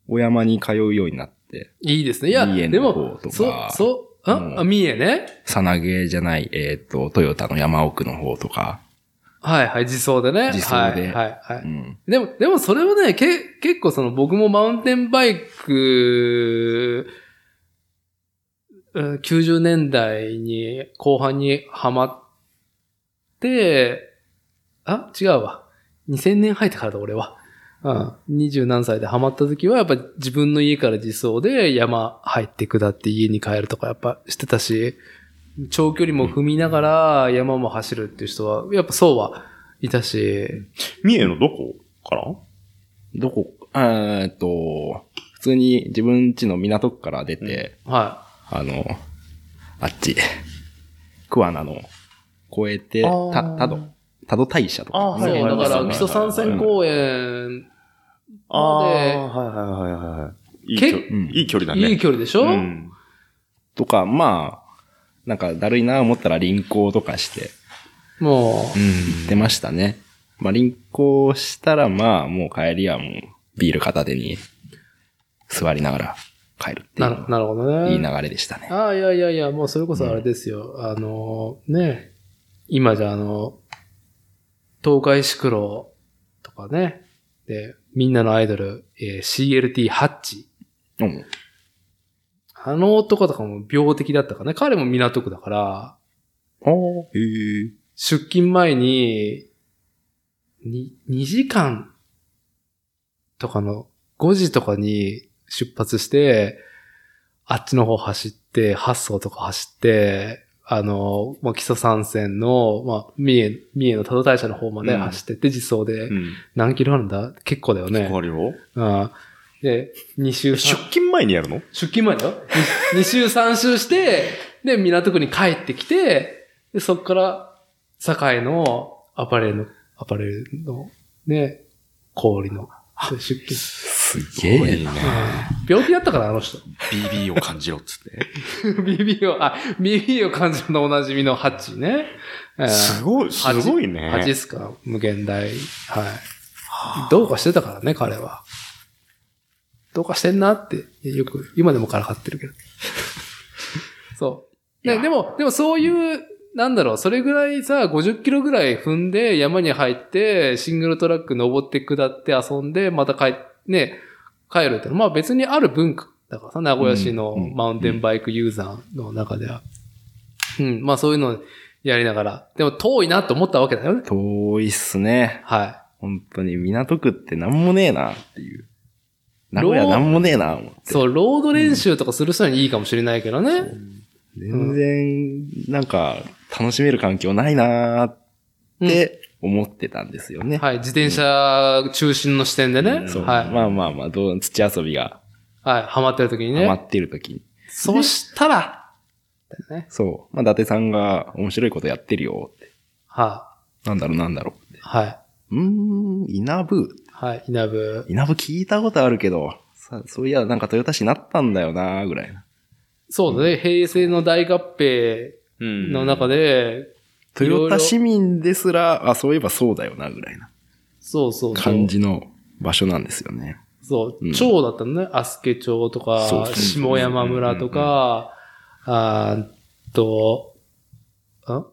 お山に通うようになって、いいですね。いや、でもそか、そう、あ、三重ね？さなげじゃない、えっ、と、トヨタの山奥の方とか、はいはい、自走でね。自走ではい、はい、はい。うん。でも、でもそれはね、け、結構その僕もマウンテンバイク、うん90年代に後半にハマって、あ違うわ。2000年入ってからだ、俺は。うん。二十何歳でハマった時は、やっぱ自分の家から自走で山入って下って家に帰るとかやっぱしてたし、長距離も踏みながら山も走るっていう人は、やっぱそうはいたし、三重のどこから？どこ、えっと、普通に自分家の港区から出て、はあの、あっち、桑名の、越えて、た、たど、たど大社とか。い。そう、あーはいはいだから、はい基礎参戦公園、ああ、ではいはいはいはいはい。い距うんいい距離だね。いい距離でしょ、うん。とか、まあ、なんかだるいな思ったら輪行とかして、も行ってましたね。まあ輪行したらまあ、もう帰りはもう、ビール片手に、座りながら帰るっう、ていなるう、なるほどね。いい流れでしたね。ああ、いやいやいや、もうそれこそあれですよ。あの、ね、今じゃあの、東海シクロとかね、で、みんなのアイドル、えー CLT ハッチ。うん。あの男とかも病的だったからね。彼も港区だから、おへえ。出勤前に、に、2時間とかの、5時とかに出発して、あっちの方走って、発送とか走って、あの、まあ、基礎参戦の、まあ、三重、三重の多度大社の方まで走ってって、実装で、うん。何キロあるんだ？結構だよね。わかるよ。うん。で、2週、出勤前にやるの？出勤前だよ。2週3週して、で、港区に帰ってきて、で、そっから、堺のアパレルの、アパレルの、ね、氷の、出勤。すげえな。うん病気だったから、あの人。BB を感じろっつって。BB を、あ、BB を感じるのおなじみのハッチね。えーすごい、すごいね。ハチっすか無限大。はい。どうかしてたからね、彼は。どうかしてんなって、よく、今でもからかってるけど。そう。ね、でも、でもそういう、なんだろう、それぐらいさ、50キロぐらい踏んで山に入って、シングルトラック登って下って遊んで、また帰、ね、帰るってのは、まあ別にある文化だからさ、名古屋市のうんうんマウンテンバイクユーザーの中では。うん、まあそういうのをやりながら。でも遠いなと思ったわけだよね。遠いっすね。はい。本当に港区ってなんもねえなっていう。名古屋なんもねえな、思って。そう、ロード練習とかする人にいいかもしれないけどね。全然、なんか、楽しめる環境ないなーって思ってたんですよね。はい、自転車中心の視点でね。そう。はい。まあまあまあ、どう土遊びがはい、ハマってる時にね。ハマってる時に。そしたら、ね。そう。まあ、伊達さんが面白いことやってるよって。はなんだろうなんだろうって。い、はい。うーん、稲部。はい、稲部。稲部聞いたことあるけど、さそういや、なんかトヨタ市になったんだよなぐらいな。そうだね、平成の大合併うんの中で、トヨタ市民ですら、あ、そういえばそうだよなぐらいなそうそうそう。感じの場所なんですよね。そうう、ん町だったのね。アスケ町とかそうそう、下山村とか、あーっと、あ？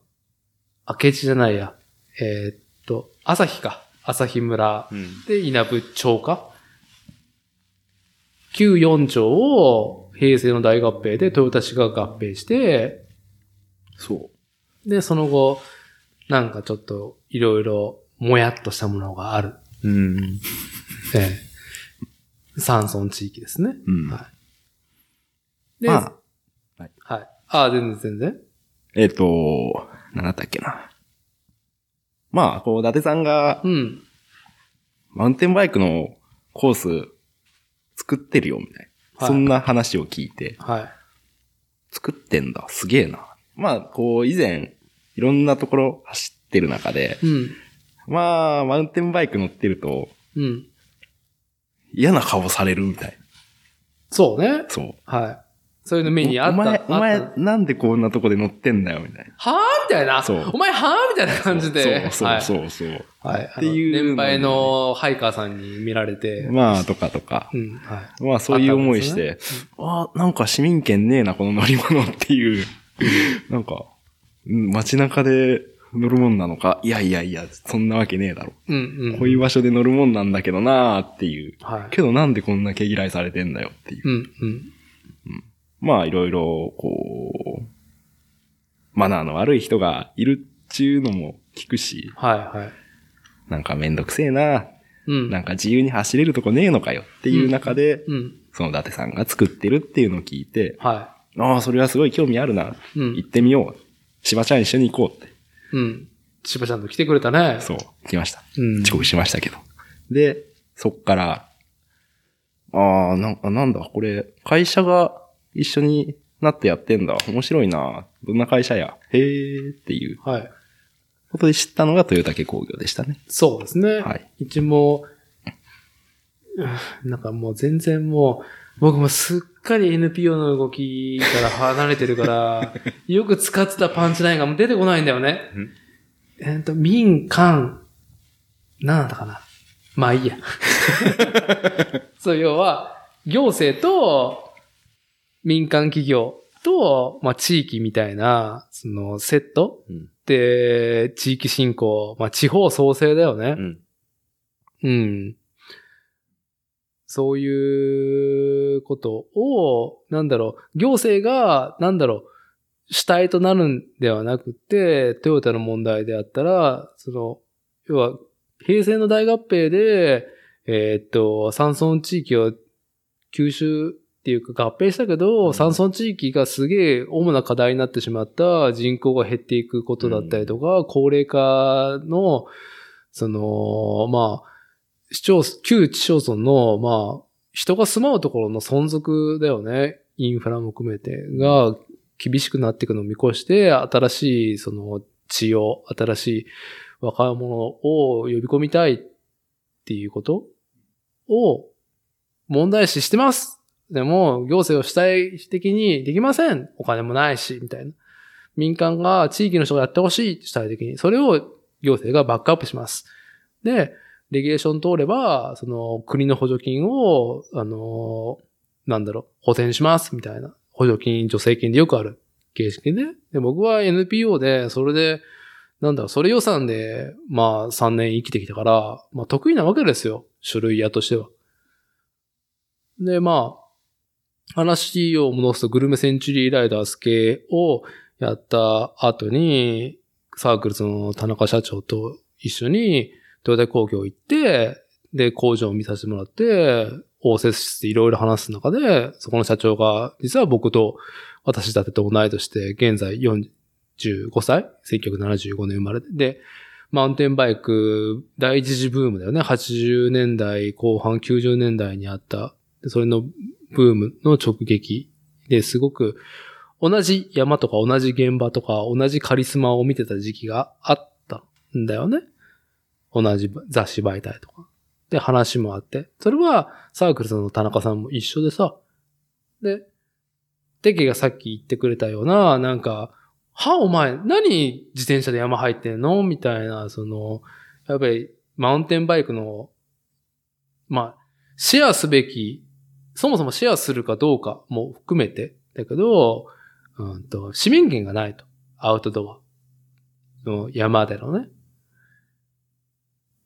明智じゃないや。えーっと、朝日か。朝日村うんで稲部町か。旧四町を平成の大合併で豊田市が合併して、そう。で、その後、なんかちょっといろいろもやっとしたものがある。うん。ええ。山村地域ですね。うん。はい。で、まはあ、い。ああ、全然全然。えっ、と、なんだったっけな。まあ、こう、伊達さんが、うん。マウンテンバイクのコース作ってるよ、みたいな。はいそんな話を聞いて、はい。作ってんだ、すげえな。まあ、こう、以前、いろんなところ走ってる中で、うん。まあ、マウンテンバイク乗ってると、うん。嫌な顔されるみたいそうねな。。そう。はい。そういうの目にあった。お前、おあ前なんでこんなとこで乗ってんだよ、みたいな。はぁ？みたいな。そうお前はぁ？みたいな感じで。そうはいそうそうそう。はい。っていう年配のハイカーさんに見られて。まあ、とかとか。うん。はい。まあ、そういう思いしあて、ああ、なんか市民権ねえな、この乗り物っていう。なんか、うん街中で乗るもんなのか、いやいやいや、そんなわけねえだろ。うんうん。こういう場所で乗るもんなんだけどなーっていう。はい。けどなんでこんな毛嫌いされてんだよっていう。うんうん。まあ、いろいろ、こう、マナーの悪い人がいるっちゅうのも聞くし、はいはい。なんかめんどくせえな、うん。なんか自由に走れるとこねえのかよっていう中で、うん。その伊達さんが作ってるっていうのを聞いて、はああ、それはすごい興味あるな。い。うん行。ってみよう。しばちゃん一緒に行こうって。うん。千葉ちゃんと来てくれたね。そう、来ました。うん。遅刻しましたけど。で、そっから、ああ、なんかなんだ、これ、会社が一緒になってやってんだ。面白いな。どんな会社や。へえっていうはい。ことで知ったのが豊竹工業でしたね。そうですね。はい。うちも、うんなんかもう全然もう、僕もすっかり NPO の動きから離れてるから、よく使ってたパンチラインがもう出てこないんだよね。えっと、民間、なんだったかな。まあいいや。そう、要は、行政と民間企業と、まあ地域みたいな、そのセットうんで、地域振興、まあ地方創生だよね。ん。うん。そういうことを、なんだろう、行政が、なんだろう、主体となるんではなくて、トヨタの問題であったら、その、要は、平成の大合併で、えーっと、山村地域を吸収っていうか合併したけど、山村地域がすげえ主な課題になってしまった人口が減っていくことだったりとか、高齢化の、その、まあ、市町、旧市町村の、まあ、人が住まうところの存続だよね。インフラも含めて、が厳しくなっていくのを見越して、新しい、その、血を、新しい若者を呼び込みたいっていうことを問題視してます。でも、行政を主体的にできません。お金もないし、みたいな。民間が地域の人がやってほしい、主体的に。それを行政がバックアップします。で、レギュレーション通れば、その国の補助金を、あの、なんだろう、補填します、みたいな。補助金、助成金でよくある形式で。で、僕は NPO で、それで、なんだろう、それ予算で、まあ3年生きてきたから、まあ得意なわけですよ。種類屋としては。で、まあ、話を戻すと、グルメセンチュリーライダース系をやった後に、サークルズの田中社長と一緒に、トヨタ工業行って、で、工場を見させてもらって、応接室でいろいろ話す中で、そこの社長が、実は僕と私だってと同い年で、現在45歳 ?1975 年生まれで。で、マウンテンバイク、第一次ブームだよね。80年代後半、90年代にあった。それのブームの直撃ですごく、同じ山とか同じ現場とか同じカリスマを見てた時期があったんだよね。同じ雑誌媒体とか。で、話もあって。それはサークルズの田中さんも一緒でさ。で、テケがさっき言ってくれたような、なんか、は、お前、何自転車で山入ってんの？みたいな、その、やっぱり、マウンテンバイクの、まあ、シェアすべき、そもそもシェアするかどうかも含めて、だけど、うんと、市民権がないと。アウトドアの山でのね。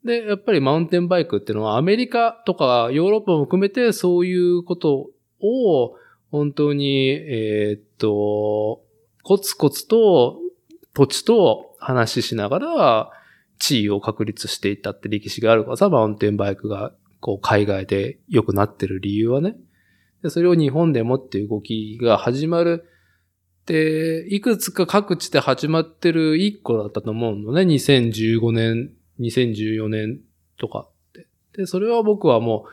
で、やっぱりマウンテンバイクっていうのはアメリカとかヨーロッパも含めてそういうことを本当に、えーっと、コツコツと土地と話ししながら地位を確立していったって歴史があるからさ、マウンテンバイクがこう海外で良くなってる理由はね。でそれを日本でもっていう動きが始まるで、いくつか各地で始まってる一個だったと思うのね。2015年、2014年とかって。で、それは僕はも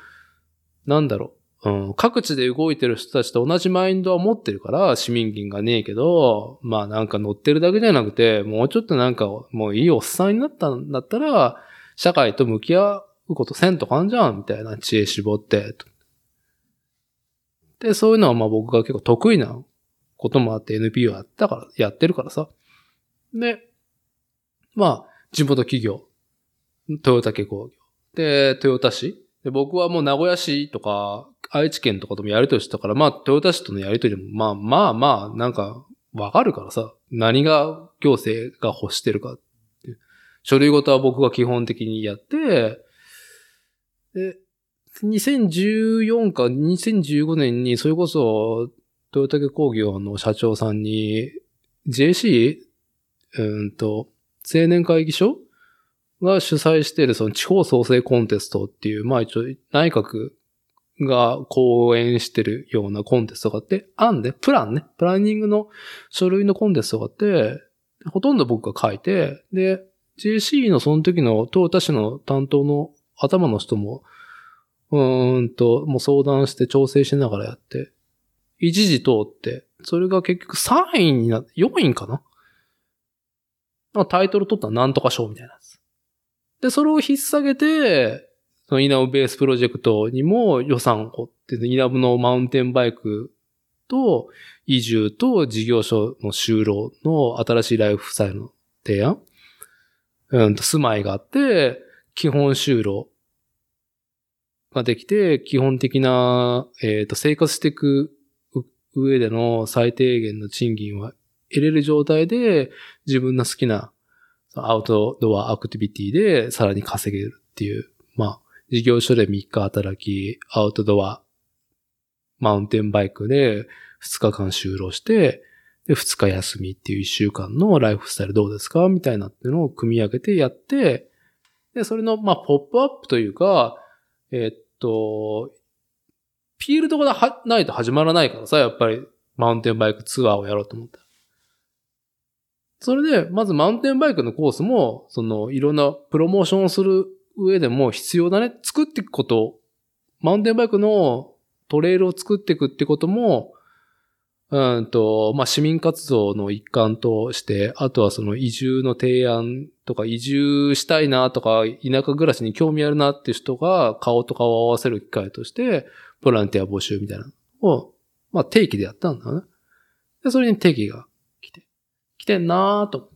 う、なんだろう。うん、各地で動いてる人たちと同じマインドは持ってるから、市民権がねえけど、まあなんか乗ってるだけじゃなくて、もうちょっとなんか、もういいおっさんになったんだったら、社会と向き合うことせんとかんじゃん、みたいな知恵絞って。で、そういうのはまあ僕が結構得意なこともあって NPO やったから、やってるからさ。で、まあ、地元企業、トヨタ系工業。で、トヨタ市。で、僕はもう名古屋市とか、愛知県とかともやりとりしてたから、まあ、トヨタ市とのやりとりも、まあまあまあ、なんか、わかるからさ。何が行政が欲してるかて。書類ごとは僕が基本的にやって、で、2014か2015年に、それこそ、トヨタ系工業の社長さんに、JC? うんと、青年会議所が主催しているその地方創生コンテストっていう、まあ一応内閣が講演してるようなコンテストがあって、案で、プランね、プランニングの書類のコンテストがあって、ほとんど僕が書いて、で、JC のその時のトヨタ市の担当の頭の人も、うーんと、もう相談して調整しながらやって、一時通って、それが結局3位になって、4位かな？まあタイトル取ったらなんとか賞みたいなやつ。で、それを引っ提げて、そのイナブベースプロジェクトにも予算をって、イナブのマウンテンバイクと移住と事業所の就労の新しいライフスタイルの提案。うんと、住まいがあって、基本就労ができて、基本的な、えっ、と、生活していく上での最低限の賃金は得れる状態で、自分の好きなアウトドアアクティビティでさらに稼げるっていう、まあ、事業所で3日働き、アウトドア、マウンテンバイクで2日間就労して、で、2日休みっていう1週間のライフスタイルどうですか？みたいなっていうのを組み上げてやって、で、それの、まあ、ポップアップというか、えっと、フィールドがないと始まらないからさ、やっぱり、マウンテンバイクツアーをやろうと思った。それで、まずマウンテンバイクのコースも、その、いろんなプロモーションをする上でも必要だね。作っていくこと、マウンテンバイクのトレイルを作っていくってことも、うんと、まあ、市民活動の一環として、あとはその移住の提案とか、移住したいなとか、田舎暮らしに興味あるなっていう人が顔と顔を合わせる機会として、ボランティア募集みたいなのを、まあ、定期でやったんだよね。で、それに定期が、てんなーと思って。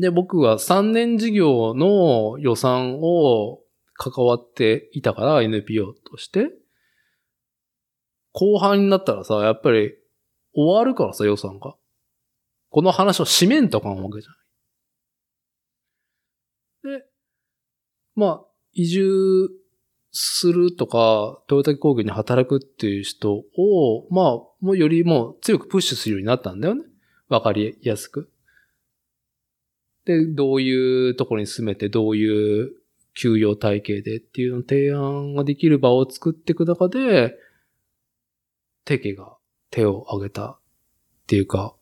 で、僕は3年事業の予算を関わっていたから NPO として。後半になったらさ、やっぱり終わるからさ、予算が。この話を締めんとかんわけじゃない。で、まあ、移住するとか、トヨタ工業に働くっていう人を、まあ、もうよりもう強くプッシュするようになったんだよね。わかりやすく。で、どういうところに住めて、どういう給与体系でっていうのを提案ができる場を作っていく中で、テケが手を挙げたっていうか、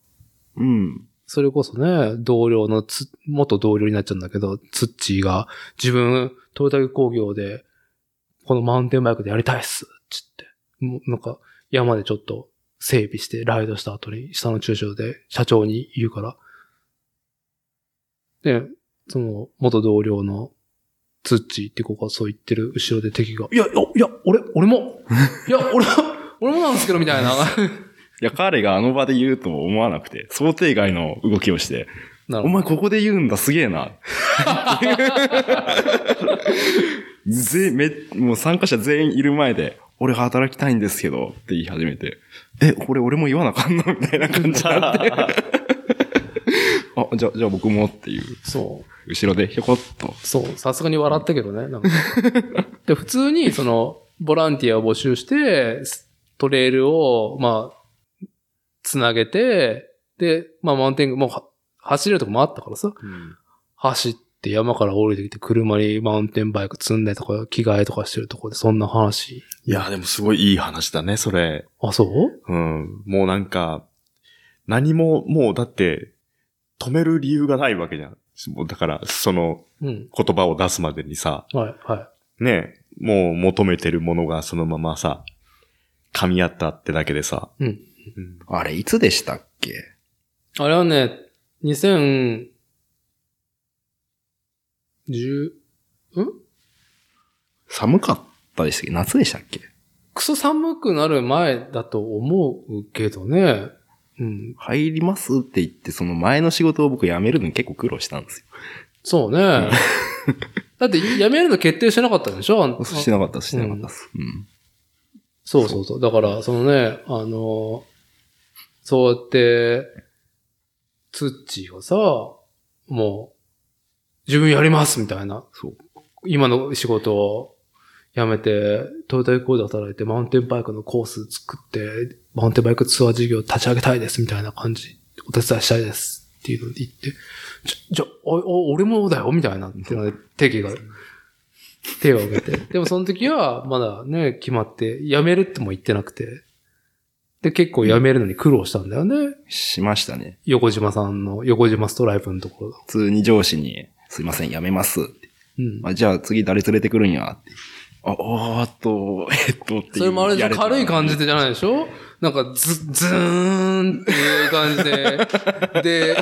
うん。それこそね、同僚のつ、元同僚になっちゃうんだけど、ツッチーが自分、トヨタ工業で、このマウンテンバイクでやりたいっすつって。もうなんか、山でちょっと整備して、ライドした後に、下の駐車場で社長に言うから。で、その、元同僚のツッチーって子がそう言ってる後ろで敵が、いや、いや、いや、俺、俺も、いや、俺、俺もなんですけど、みたいな。いや、彼があの場で言うとも思わなくて、想定外の動きをして、お前ここで言うんだ、すげえな。ぜ、め、もう参加者全員いる前で、俺働きたいんですけど、って言い始めて、え、これ俺も言わなあかんの？みたいな感じになって。あ、じゃあ、じゃあ僕もっていう、そう。後ろでひょこっと。そう、さすがに笑ったけどね。なんか で、普通に、その、ボランティアを募集して、トレイルを、まあ、つなげて、で、まあ、マウンテン、もうは、走れるとこもあったからさ、走って山から降りてきて、車にマウンテンバイク積んでとか、着替えとかしてるとこで、そんな話。いや、でもすごいいい話だね、それ。あ、そう？うん。もうなんか、何も、もうだって、止める理由がないわけじゃん。もうだから、そのうん。言葉を出すまでにさ、はい、はね、もう求めてるものがそのままさ、噛み合ったってだけでさ。い。うん。うんあれ、いつでしたっけ？あれはね、2010、ん？寒かったでしたっけ夏でしたっけ？クソ寒くなる前だと思うけどね。うん。入りますって言って、その前の仕事を僕辞めるのに結構苦労したんですよ。そうね。だって辞めるの決定してなかったんでしょ？してなかったしてなかったです。うん。そうそうそう。だから、そのね、あの、そうやって、ツッチーがさ、もう、自分やりますみたいな。そう。今の仕事を辞めて、トヨタエコーで働いて、マウンテンバイクのコース作って、マウンテンバイクツアー事業立ち上げたいですみたいな感じ。お手伝いしたいですっていうので言って、じゃ、じゃ、お、お、俺もだよみたいなっていうので、が手を挙げて。でもその時はまだね、決まって、辞めるっても言ってなくて。で、結構辞めるのに苦労したんだよね。しましたね。横島さんの、横島ストライプのところ。普通に上司に、すいません、辞めますって。うん。あじゃあ次誰連れてくるんや？って。あ、おーっと、えっとって。それもあれでしょ？やれた軽い感じでじゃないでしょ？なんかズ、ズーンっていう感じで。で、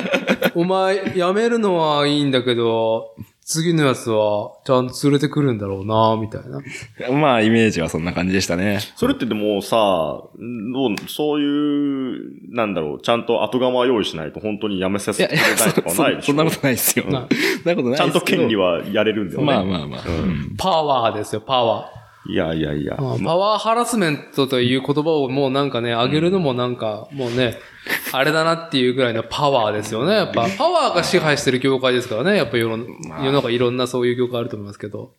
お前辞めるのはいいんだけど、次のやつはちゃんと連れてくるんだろうな、みたいな。まあ、イメージはそんな感じでしたね。それってでもさ、どうそういう、なんだろう、ちゃんと後釜用意しないと本当にやめさせてくれないとかないでしょ？そんなことないですよ。そんななことない。ちゃんと権利はやれるんだよね。まあまあまあ。うんうんパワーですよ、パワー。いやいやいや。あパワーハラスメントという言葉をもうなんかね、上げるのもなんか、もうね、あれだなっていうぐらいのパワーですよね。やっぱ、パワーが支配してる業界ですからね。やっぱ世の中いろんなそういう業界あると思いますけど。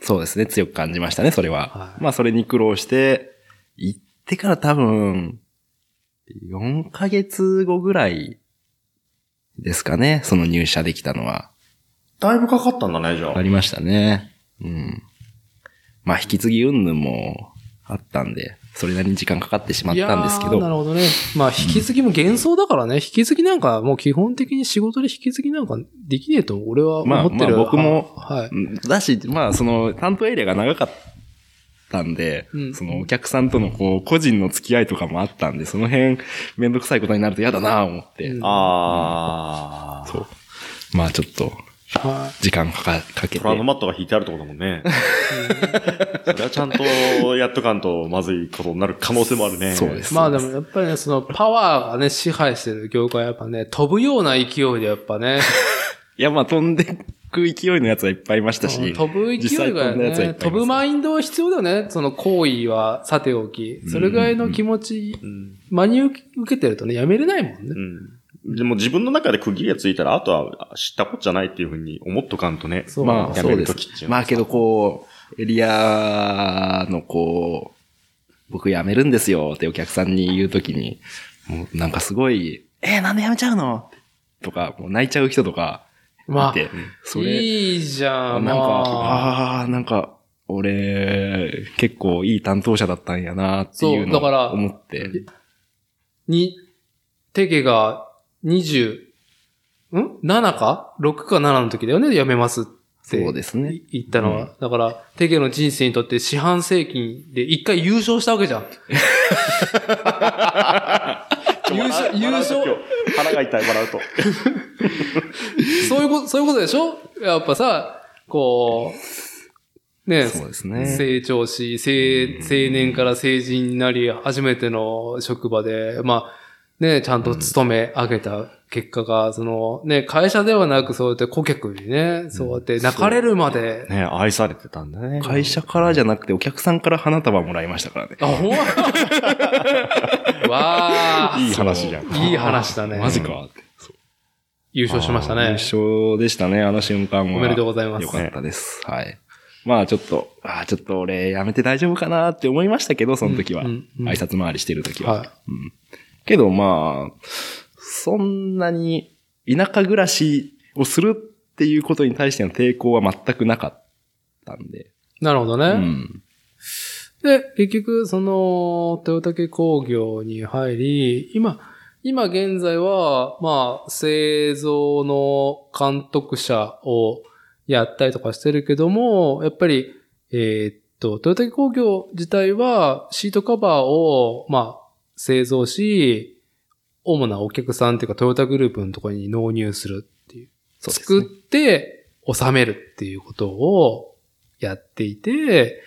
そうですね、強く感じましたね、それは。はいまあ、それに苦労して、行ってから多分、4ヶ月後ぐらいですかね、その入社できたのは。だいぶかかったんだね、じゃあ。ありましたね。うん。まあ、引き継ぎ云々もあったんで、それなりに時間かかってしまったんですけいやーなど、るほどね。まあ、引き継ぎも幻想だからね。引き継ぎなんか、もう基本的に仕事で引き継ぎなんかできねえと俺はまあ思ってる。まあ僕もはい。うんだし、まあ、その、担当エリアが長かったんで、うんそのお客さんとのこう、個人の付き合いとかもあったんで、その辺、めんどくさいことになると嫌だなぁ思って、うんあー。そう。まあちょっと、は時間かか、かけてト。ラウママットが引いてあるとこだもんね。それはちゃんとやっとかんとまずいことになる可能性もあるね。そうですい。まあでもやっぱりね、そのパワーがね、支配してる業界はやっぱね、飛ぶような勢いでやっぱね、いや、まあ飛んでく勢いのやつはいっぱいいましたし、飛ぶ勢いがね、ぱいいます飛ぶマインドは必要だよね。その行為はさておき。それぐらいの気持ち、うん。真に受けてるとね、やめれないもんね。うん。でも自分の中で区切りがついたら、あとは知ったこっちゃないっていうふうに思っとかんとね。そうまあ、やめそうでする時っていう。まあけどこう、エリアのこう、僕辞めるんですよってお客さんに言うときに、もうなんかすごい、えーなんで辞めちゃうの？とか、もう泣いちゃう人とか、まあて、それ、いいじゃん、なんか、まあ。あなんか、俺、結構いい担当者だったんやなっていうのそうだからを思って。に、テケが20、ん ?7 か ?6 か7の時だよね、辞めますって。そうですね。言ったのは。だから、テケの人生にとって四半世紀で一回優勝したわけじゃん。優勝、優勝、腹が痛い、笑うと。そういうこと、そういうことでしょ？やっぱさ、こう、ね、そうですね。成長し、青、青年から成人になり、初めての職場で、まあ、ね、ちゃんと勤め上げた結果が、その、ね、会社ではなく、そうやって顧客にね、そうやって泣かれるまで、ね、愛されてたんだね。会社からじゃなくてお客さんから花束もらいましたからね。あ、ほんま？わあいい話じゃん。いい話だね。マジか。優勝しましたね。優勝でしたね、あの瞬間は。おめでとうございますよかったです。はい。まあちょっと、ああ、ちょっと俺やめて大丈夫かなって思いましたけど、その時は。うんうんうん挨拶回りしてる時は。はい。うん。けどまあ、そんなに田舎暮らしをするっていうことに対しての抵抗は全くなかったんで。なるほどね。うん。で、結局、その、トヨタ系工業に入り、今、今現在は、まあ、製造の監督者をやったりとかしてるけども、やっぱり、えーっと、トヨタ系工業自体はシートカバーを、まあ、製造し、主なお客さんっていうかトヨタグループのところに納入するっていう。そうです作ねって、収めるっていうことをやっていて、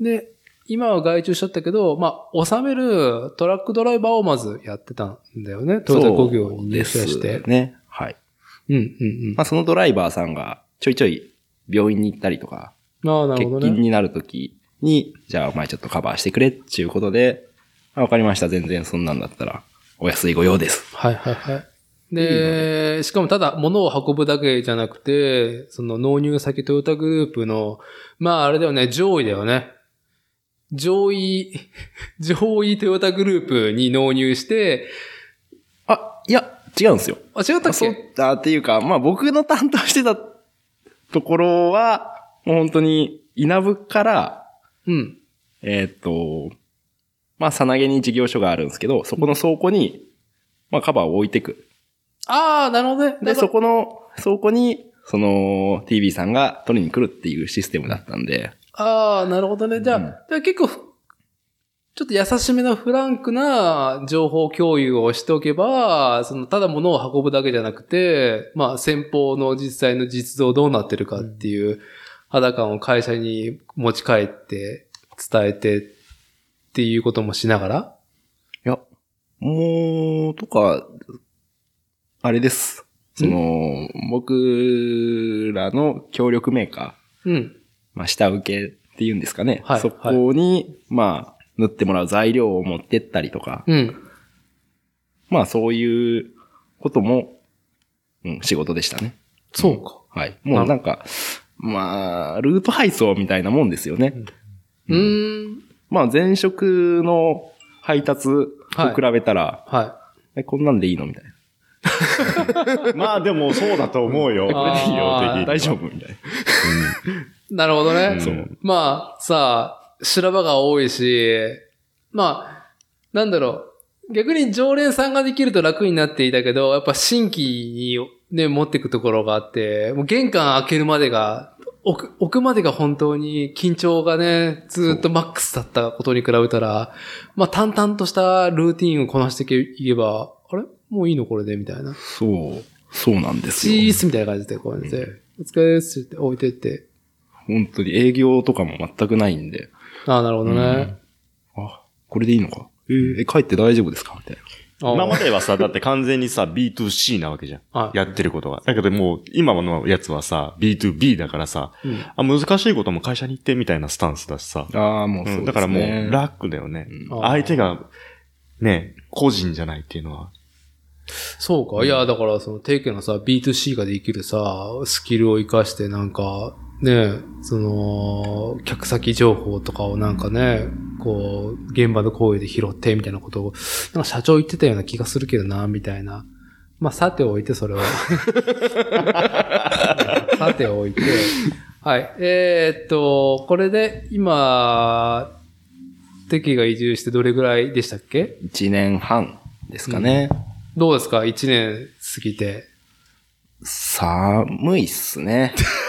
で、今は外注しちゃったけど、まあ、収めるトラックドライバーをまずやってたんだよね。トヨタ工業に入社して。ね。はい。うん、うん、うん。まあそのドライバーさんがちょいちょい病院に行ったりとか、ああ、なる欠ほどね。勤になるときに、じゃあお前ちょっとカバーしてくれっていうことで、あわかりました。全然そんなんだったら、お安いご用です。はい、はい、はい。で、しかもただ物を運ぶだけじゃなくて、その納入先トヨタグループの、まああれだよね、上位だよね。上位、上位トヨタグループに納入して、あ、いや、違うんですよ。あ、違ったっそうけ、あっていうか、まあ僕の担当してたところは、もう本当に稲部から、うん。えーっと、まあさなげに事業所があるんですけど、そこの倉庫に、まあカバーを置いてく。ああ、なるほどね。で、そこの倉庫に、その TV さんが取りに来るっていうシステムだったんで、ああ、なるほどね。じゃあ、うんじゃあ結構ふ、ちょっと優しめのフランクな情報共有をしておけば、その、ただ物を運ぶだけじゃなくて、まあ、先方の実際の実像どうなってるかっていう肌感を会社に持ち帰って、伝えてっていうこともしながら？いや、もう、とか、あれです。その、僕らの協力メーカー、うん。まあ、下請けっていうんですかね。はいそこに、まあ、塗ってもらう材料を持ってったりとか、うん。まあ、そういうことも、うん、仕事でしたね。そうか。はい。もうなんか、まあ、ルート配送みたいなもんですよね。うーん。まあ、前職の配達と比べたら、はえ、こんなんでいいのみたいな。まあでもそうだと思うよ。これでいいよ的には大丈夫みたいな。い。なるほどね。そうまあ、さあ、修羅場が多いし、まあ、なんだろう。逆に常連さんができると楽になっていたけど、やっぱ新規にね、持っていくところがあって、もう玄関開けるまでが、置く、置くまでが本当に緊張がね、ずっとマックスだったことに比べたら、まあ淡々としたルーティンをこなしていけば、あれ？もういいのこれでみたいな。そう、そうなんですチーよ。スみたいな感じでこうやって、お疲れですって置いてって。本当に営業とかも全くないんで、ああ、なるほどね。あ、これでいいのかえーえ、帰って大丈夫ですか？みたいな。今まではさ、だって完全にさ、B2C なわけじゃん。はいやってることが。だけどもう、今のやつはさ、B2B だからさ、うんあ、難しいことも会社に行ってみたいなスタンスだしさ。ああ、もうそうね。うんだからもう、楽だよね。うん相手が、ね、個人じゃないっていうのは。そうか。いや、だから、その、定期のさ、B2C ができるさ、スキルを活かして、なんか、ね、その、客先情報とかをなんかね、こう、現場の声で拾って、みたいなことを、なんか社長言ってたような気がするけどな、みたいなまあ、さておいて、それは。さておいて。はい。えーっと、これで、今、テキが移住してどれぐらいでしたっけ？1年半ですかね。どうですか？一年過ぎて。寒いっすね。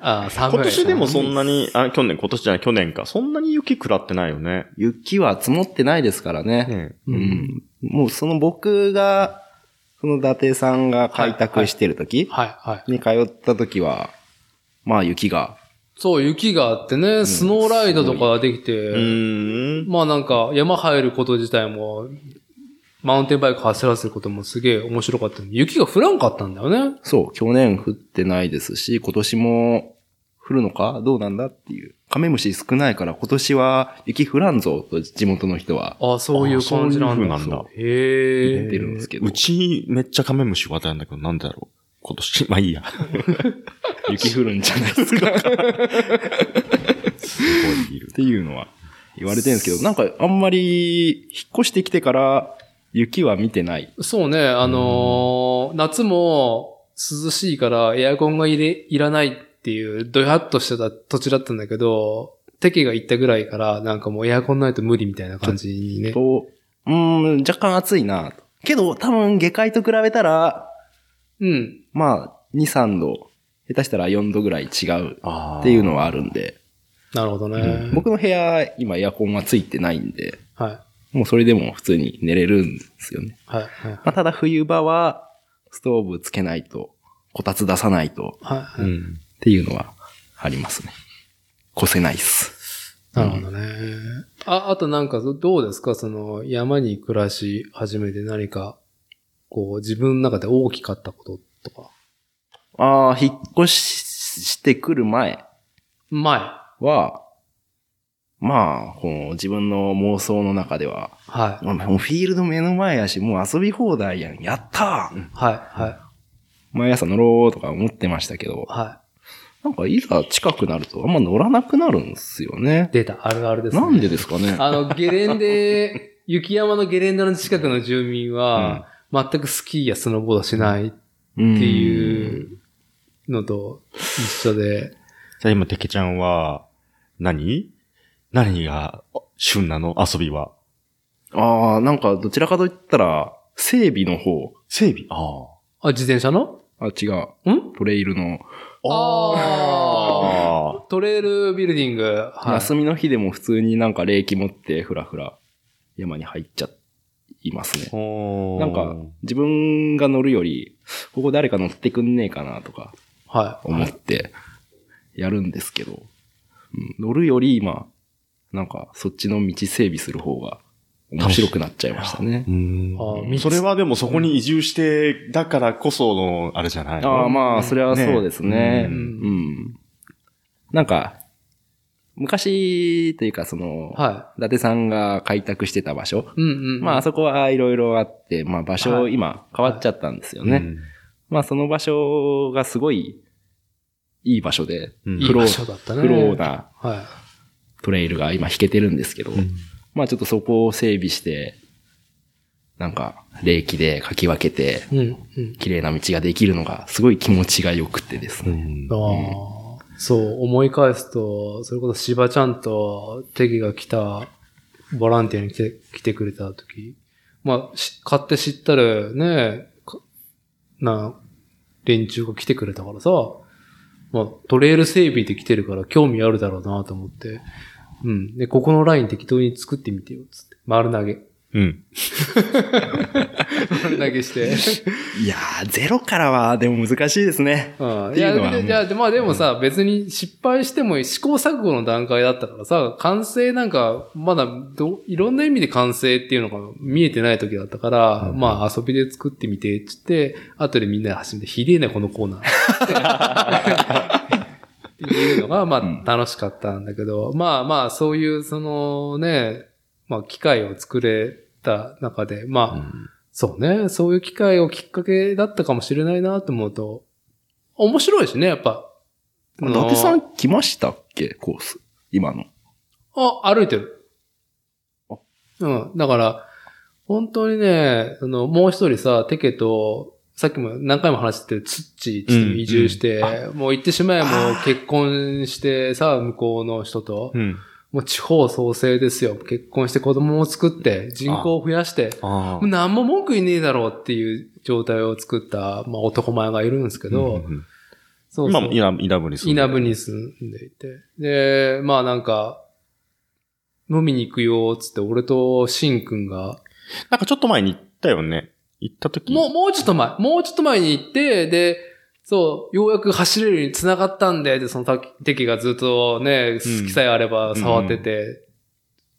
ああ、寒い。今年でもそんなに、あ、去年、今年じゃない、去年か。そんなに雪食らってないよね。雪は積もってないですからね。ねうん。もうその僕が、その伊達さんが開拓してる時はい、はい。に通った時は、まあ雪が、そう、雪があってね、スノーライドとかできて、うーん。まあなんか山入ること自体も、マウンテンバイク走らせることもすげえ面白かったのに雪が降らんかったんだよね。そう、去年降ってないですし、今年も降るのか？どうなんだっていう。カメムシ少ないから今年は雪降らんぞと地元の人は。ああ、そういう感じなんだ。あそういう風なんだへえ。言ってるんですけどうち、めっちゃカメムシ渡るんだけど、なんでだろう。今年、まあいいや。雪降るんじゃないですか。すごいいるっ。ていうのは言われてるんですけど、なんかあんまり引っ越してきてから雪は見てない。そうね、あのー夏も涼しいからエアコンが入れ、いらないっていう、ドヤっとしてた土地だったんだけど、テキが行ったぐらいから、なんかもうエアコンないと無理みたいな感じにね。と、うーん、若干暑いなと。けど多分下界と比べたら、うん。まあ、2、3度、下手したら4度ぐらい違うっていうのはあるんで、なるほどね。僕の部屋、今エアコンはついてないんで、はい。もうそれでも普通に寝れるんですよね。はい。はい。まあ、ただ冬場は、ストーブつけないと、こたつ出さないと、はい。はいうん。っていうのはありますね。越せないっす。なるほどね。あ、あとなんかどどうですか？その山に暮らし始めて何か、こう自分の中で大きかったこととか。ああ、引っ越ししてくる前前。は、まあ、この自分の妄想の中では、はい。まあもうフィールド目の前やし、もう遊び放題やん。やったーはい。はい。毎朝乗ろうとか思ってましたけど、はなんかいざ近くなるとあんま乗らなくなるんですよねい。。出た。あるあるですね。なんでですかね？あの、ゲレンデ、雪山のゲレンデの近くの住民は、全くスキーやスノーボードしないっっていていうのと一緒で、じゃあ今、てけちゃんは、何？何が旬なの？遊びは。ああ、なんかどちらかといったら、整備の方。整備？ああ、自転車の？あ、違う。ん？トレイルの。ああ。トレイルビルディング。はい。休みの日でも普通になんか冷気持ってふらふら山に入っちゃいますね。ななんか、自分が乗るより、ここ誰か乗ってくんねえかなとかはい。思ってやるんですけど、うん乗るより今、なんかそっちの道整備する方が面白くなっちゃいましたねそれはでもそこに移住して、だからこその、あれじゃない？ああ、まあ、それはそうですね。ねううんん。なんか、昔というかその、は伊達さんが開拓してた場所。い。うんうん。まあ、あそこはいろいろあって、まあ、場所はい今変わっちゃったんですよね。うんまあ、その場所がすごいいい場所で、うんフロいい場所だったね。ー、フローなはトレイルが今引けてるんですけど、うんまあ、ちょっとそこを整備して、なんか、冷気でかき分けて。綺麗な道ができるのが、すごい気持ちが良くてですね。うんああ、そう、思い返すと、それこそ芝ちゃんとテギが来た、ボランティアに来て、来てくれた時、まあ、し買って知ったらね、かな、連中が来てくれたからさ、まあ、トレイル整備で来てるから興味あるだろうなと思って、うん。で、ここのライン適当に作ってみてよ、つって。丸投げ。うん。丸投げして。いやー、ゼロからはでも難しいですね。うん。いうのはもういや、でまあでもさ、別に失敗しても試行錯誤の段階だったからさ、完成なんか、まだど、いろんな意味で完成っていうのが見えてない時だったから、まあ遊びで作ってみて、つって、後でみんなで始めて、ひでえね、このコーナー。っていうのが、まうんあ楽しかったんだけど、まあまあそういう、そのね、まあ機械を作れた中で、まあ、そうね。そういう機会をきっかけだったかもしれないなと思うと、面白いしね、やっぱ。伊達さん来ましたっけ？コース。今の。あ、歩いてるあ。うん。だから、本当にね、あの、もう一人さ、テケと、さっきも何回も話してるツッチーって移住して、もう行ってしまえばもう結婚してさ、向こうの人と、うん。もう地方創生ですよ。結婚して子供を作って、人口を増やして、あもう何も文句言いねえだろうっていう状態を作った、まあ男前がいるんですけど、うんうんそうそう今も稲稲部に住んでる稲部に住んでいて。で、まあなんか、飲みに行くよ、つって、俺とシンくんが、なんかちょっと前に行ったよね。行った時？もう、もうちょっと前、もうちょっと前に行って、で、そう、ようやく走れるように繋がったんで、で、その敵がずっとね、好きさえあれば触ってて、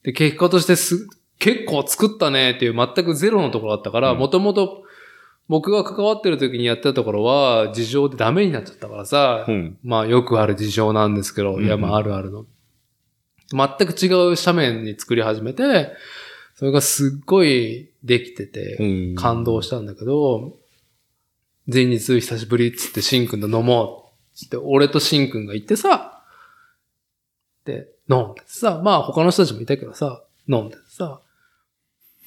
で、結果としてす、結構作ったねっていう全くゼロのところだったから、うんもともと僕が関わってる時にやってたところは、事情でダメになっちゃったからさ、うん。まあよくある事情なんですけど、うんうんいやまああるあるの。全く違う斜面に作り始めて、それがすっごいできてて、うん感動したんだけど、前日久しぶりっつってシンくんと飲もうっつって、俺とシンくんが行ってさ、で、飲んでさ、まあ他の人たちもいたけどさ、飲んでさ、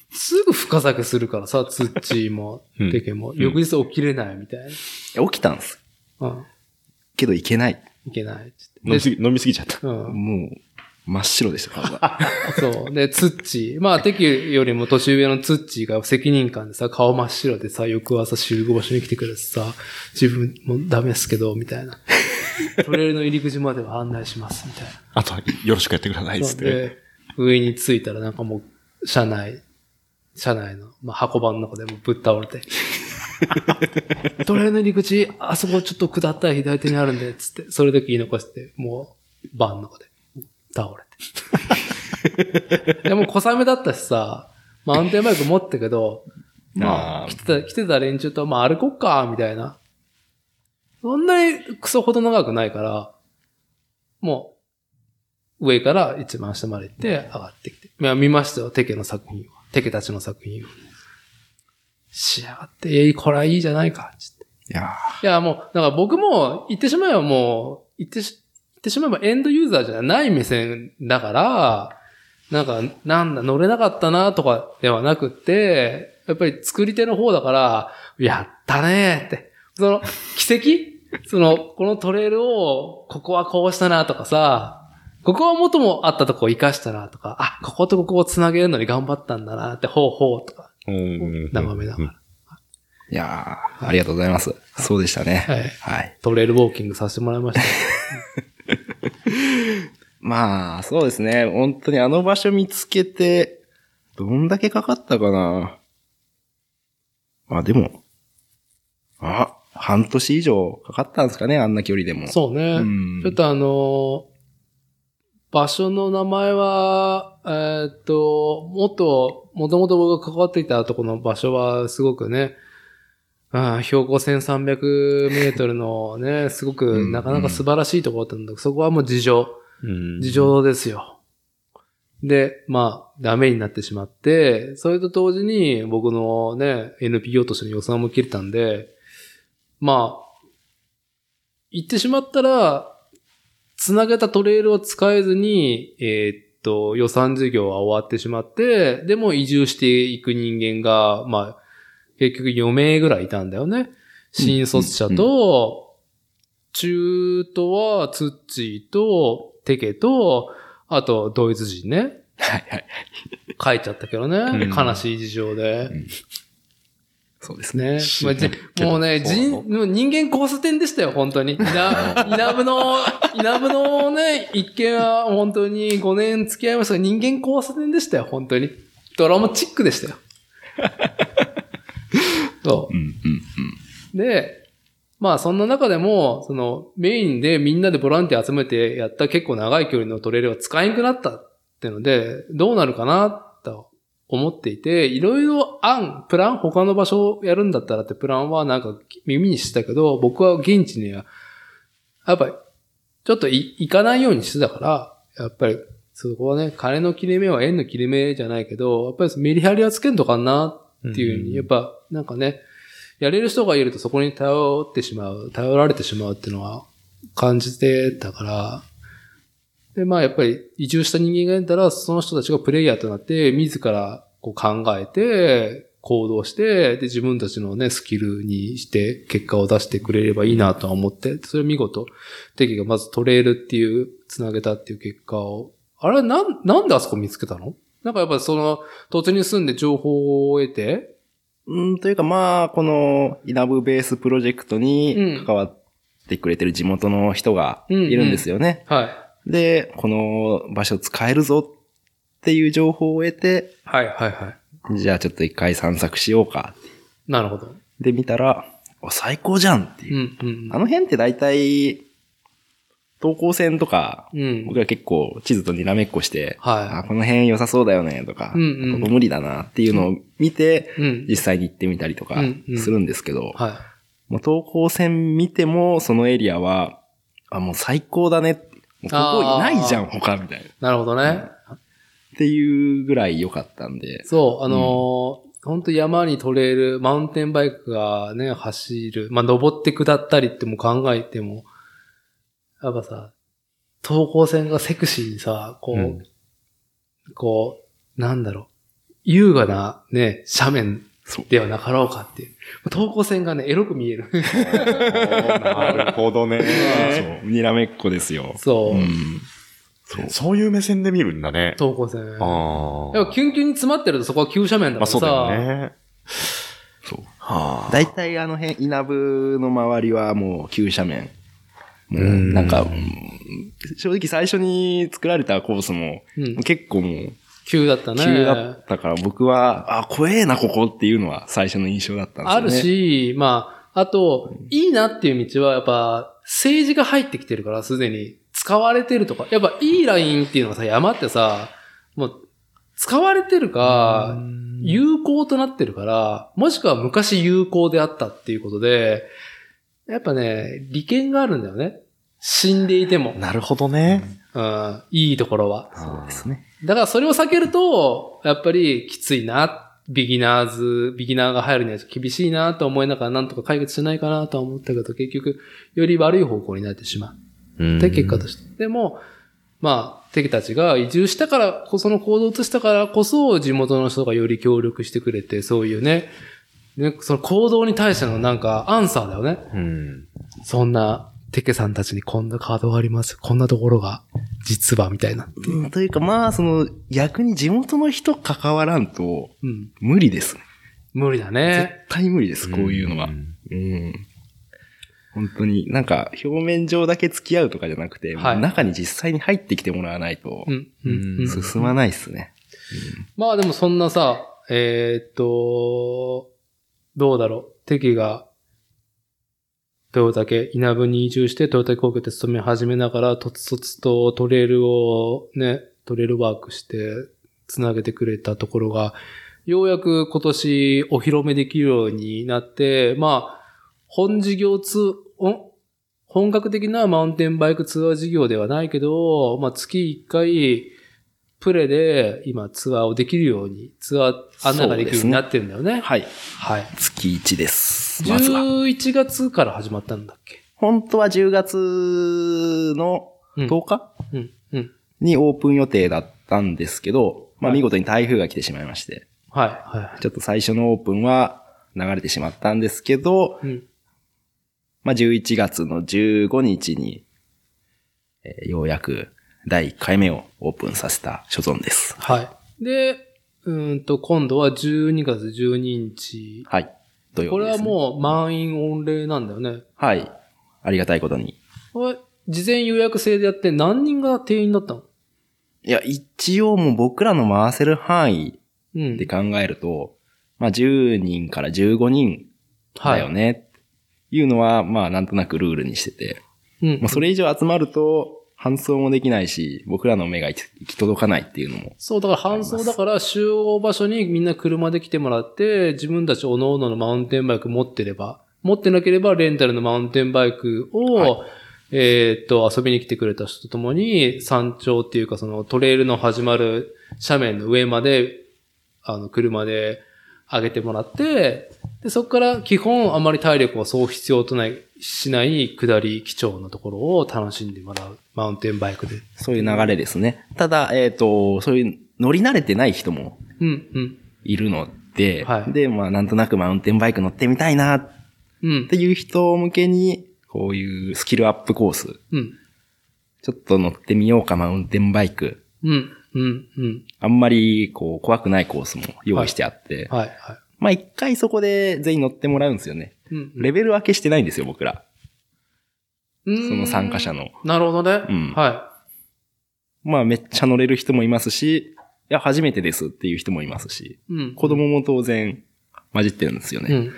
すぐ深酒するからさ、ツッチーも うん、テケも、ん翌日起きれないみたいいや起きたんです。な。うん。けど行けない。いけないって。飲みすぎ、飲みすぎちゃった。うん。もう、真っ白でした、体。そう。で、ツッチー。まあ、テキよりも年上のツッチーが責任感でさ、顔真っ白でさ、翌朝集合場所に来てくれてさ、自分もダメですけど、みたいな。トレイルの入り口までは案内します、みたいあと、よろしくやってください、な。つって。で、上に着いたらなんかもう、車内、車内の、まあ、箱場の中でもうぶっ倒れて。トレイルの入り口、あそこちょっと下ったら左手にあるんで、つって、それだけ言い残して、もう、バンの中で、倒れて。でも小雨だったしさ、マウンテンバイク持ってたけど、まあ、来てた、来てた連中と、まあ歩こっか、みたいな。そんなにクソほど長くないから、もう、上から一番下まで行って上がってきて。いや、見ましたよ、テケの作品は。テケたちの作品を。仕上がって、えー、これはいいじゃないか、つって。いやいや、もう、だから僕も、言ってしまえばもう、言ってし、言ってしまえばエンドユーザーじゃない目線だから、なんか、なんだ、乗れなかったなとかではなくって、やっぱり作り手の方だから、やったねーって。その、奇跡？その、このトレイルを、ここはこうしたなとかさ、ここは元もあったとこを活かしたなとか、あ、こことここを繋げるのに頑張ったんだなって、ほうほうとか、うん眺めながら。ーいやーありがとうございます。そうでしたね。はいはい。トレイルウォーキングさせてもらいました。まあ、そうですね。本当にあの場所見つけて、どんだけかかったかな。あ、でも、あ、半年以上かかったんですかね、あんな距離でも。そうね。うんちょっとあのー場所の名前は、えーっと、もっと、もともと僕が関わっていたところの場所はすごくね、あー標高1300メートルのね、すごうくんなかなか素晴らしいところだったんだけど、そこはもう事情。うん事情ですよ。で、まあ、ダメになってしまって、それと同時に僕のね、NPO としての予算も切れたんで、まあ、言ってしまったら、つなげたトレイルを使えずに、えーっと、予算事業は終わってしまって、でも移住していく人間が、まあ、結局4名ぐらいいたんだよね。新卒者と、中途はツッチーと、テケと、あとドイツ人ね。はいはい。書いちゃったけどね。うん悲しい事情で。そうですね。ね。まあじもうね、人、人間交差点でしたよ、本当に。稲稲部の、稲部のね、一件は本当に5年付き合いましたが、人間交差点でしたよ、本当に。ドラマチックでしたよ。そうん、うん、う。で、まあそんな中でも、そのメインでみんなでボランティア集めてやった結構長い距離のトレイルが使えなくなったってので、どうなるかなと思っていて、いろいろ案、プラン、他の場所をやるんだったらってプランはなんか耳にしてたけど、僕は現地には、やっぱり、ちょっとい行かないようにしてたから、やっぱり、そこはね、金の切れ目は円の切れ目じゃないけど、やっぱりメリハリはつけんとかなっていうふうに、やっぱ、なんかね、やれる人がいるとそこに頼ってしまう、頼られてしまうっていうのは感じてたから、で、まあやっぱり移住した人間がいたら、その人たちがプレイヤーとなって、自らこう考えて、行動して、で、自分たちのね、スキルにして結果を出してくれればいいなとは思って、それを見事、テキがまずトレイルっていう、つなげたっていう結果を、あれ、なん、なんであそこ見つけたの？なんかやっぱりその、土地に住んで情報を得て、うん、というかまあ、このイナブベースプロジェクトにうん関わってくれてる地元の人がいるんですよね。はい。で、この場所使えるぞっていう情報を得て、はいはいはい。じゃあちょっと一回散策しようか。なるほど。で見たら、お最高じゃんっていうう。んうんあの辺って大体、東高線とか、うん。僕ら結構地図とにらめっこして、はあ、この辺良さそうだよねとか、うんうんここ無理だなっていうのを見て、い。うん。実際に行ってみたりとかうんうんするんですけど、はい。もう東高線見てもそのエリアは、あ、もう最高だねここいないじゃん、他みたいな。なるほどね。っていうぐらい良かったんで。そう、あのー本当山にトレイル、マウンテンバイクがね、走る。まあ、登って下ったりっても考えても、やっぱさ、東高線がセクシーにさ、こう、うんこう、なんだろう、優雅なね、斜面。ではなかろうかっていう。東高線がね、エロく見える。なるほどね。そう。にらめっこですよ。そう、うん。そう。そういう目線で見るんだね。東高線。ああ。やっぱキュンキュンに詰まってるとそこは急斜面だまあからさ。そうだよね。そう。はあ。大体あの辺、稲部の周りはもう急斜面。もううんなんか、うん正直最初に作られたコースも、うん結構もう、急だったね。急だったから僕は、あ、怖えな、ここっていうのは最初の印象だったんですよね。ある。し、まあ、あと、いいなっていう道は、やっぱ、政治が入ってきてるから、すでに。使われてるとか。やっぱ、いいラインっていうのがさ、山ってさ、もう、使われてるか、有効となってるから、もしくは昔有効であったっていうことで、やっぱね、利権があるんだよね。死んでいても。なるほどね。うん、いいところは。そうですね。だからそれを避けると、やっぱりきついな。ビギナーズ、ビギナーが入るには厳しいなと思いながらなんとか解決しないかなとは思ったけど、結局、より悪い方向になってしまう。で、結果として。でも、まあ、敵たちが移住したからこその行動を移したからこそ、地元の人がより協力してくれて、そういうね、ねその行動に対してのなんか、アンサーだよね。うん。そんな、テケさんたちにこんなカードがあります。こんなところが、実は、みたいな。うんというかまあ、その、逆に地元の人関わらんと、うん。無理ですね。無理だね。絶対無理です、こういうのは。うん。本当に、なんか、表面上だけ付き合うとかじゃなくて、はい中に実際に入ってきてもらわないとう、ん。うん。うん進まないっすね。まあでもそんなさ、えーっと、どうだろう。テケが、トヨタケ、稲武に移住してトヨタケ工業で勤め始めながら、とつとつとトレールをね、トレールワークして、つなげてくれたところが、ようやく今年お披露目できるようになって、まあ、本事業ツー、お本格的なマウンテンバイクツアー事業ではないけど、まあ月1回、プレで今ツアーをできるように、ツアー案内ができるようになってるんだよね。はい。はい。月1です。まずは。11月から始まったんだっけ？本当は10月のうん10日？うん、うん。にオープン予定だったんですけど、まあはい見事に台風が来てしまいまして、はい、はちょっと最初のオープンは流れてしまったんですけど、い。うん。まあ11月の15日に、えーようやく第1回目をオープンさせた所存です。はい。で、うーんと、今度は12月12日。はい。土曜これはもう満員御礼なんだよね。はい。ありがたいことに。これ、事前予約制でやって何人が定員だったの？いや、一応もう僕らの回せる範囲うん。で考えると、まあ10人から15人だよね。いうのは、まあなんとなくルールにしてて。うん。まあそれ以上集まると、搬送もできないし、僕らの目が行き届かないっていうのも。そう、だから搬送だから集合場所にみんな車で来てもらって、自分たち各々のマウンテンバイク持ってれば、持ってなければレンタルのマウンテンバイクを、はいえーっと、遊びに来てくれた人と共に、山頂っていうかそのトレイルの始まる斜面の上まで、あの、車で上げてもらって、で、そこから基本あまり体力をそう必要とない、しない下り基調のところを楽しんでもらう。マウンテンバイクで。そういう流れですね。ただ、えっ、と、そういう乗り慣れてない人もうん、うん。いるので、はいで、まあなんとなくマウンテンバイク乗ってみたいなっうんて。いう人向けに、こういうスキルアップコース、うん。ちょっと乗ってみようかマウンテンバイク。うん。うん。うん。あんまりこう怖くないコースも用意してあって、はい。はい。まあ一回そこで全員乗ってもらうんですよね。うん。レベル分けしてないんですよ、僕ら。うんその参加者の。なるほどね。うんはまあめっちゃ乗れる人もいますし、いや、初めてですっていう人もいますし、い。うん。子供も当然混じってるんですよね。うん。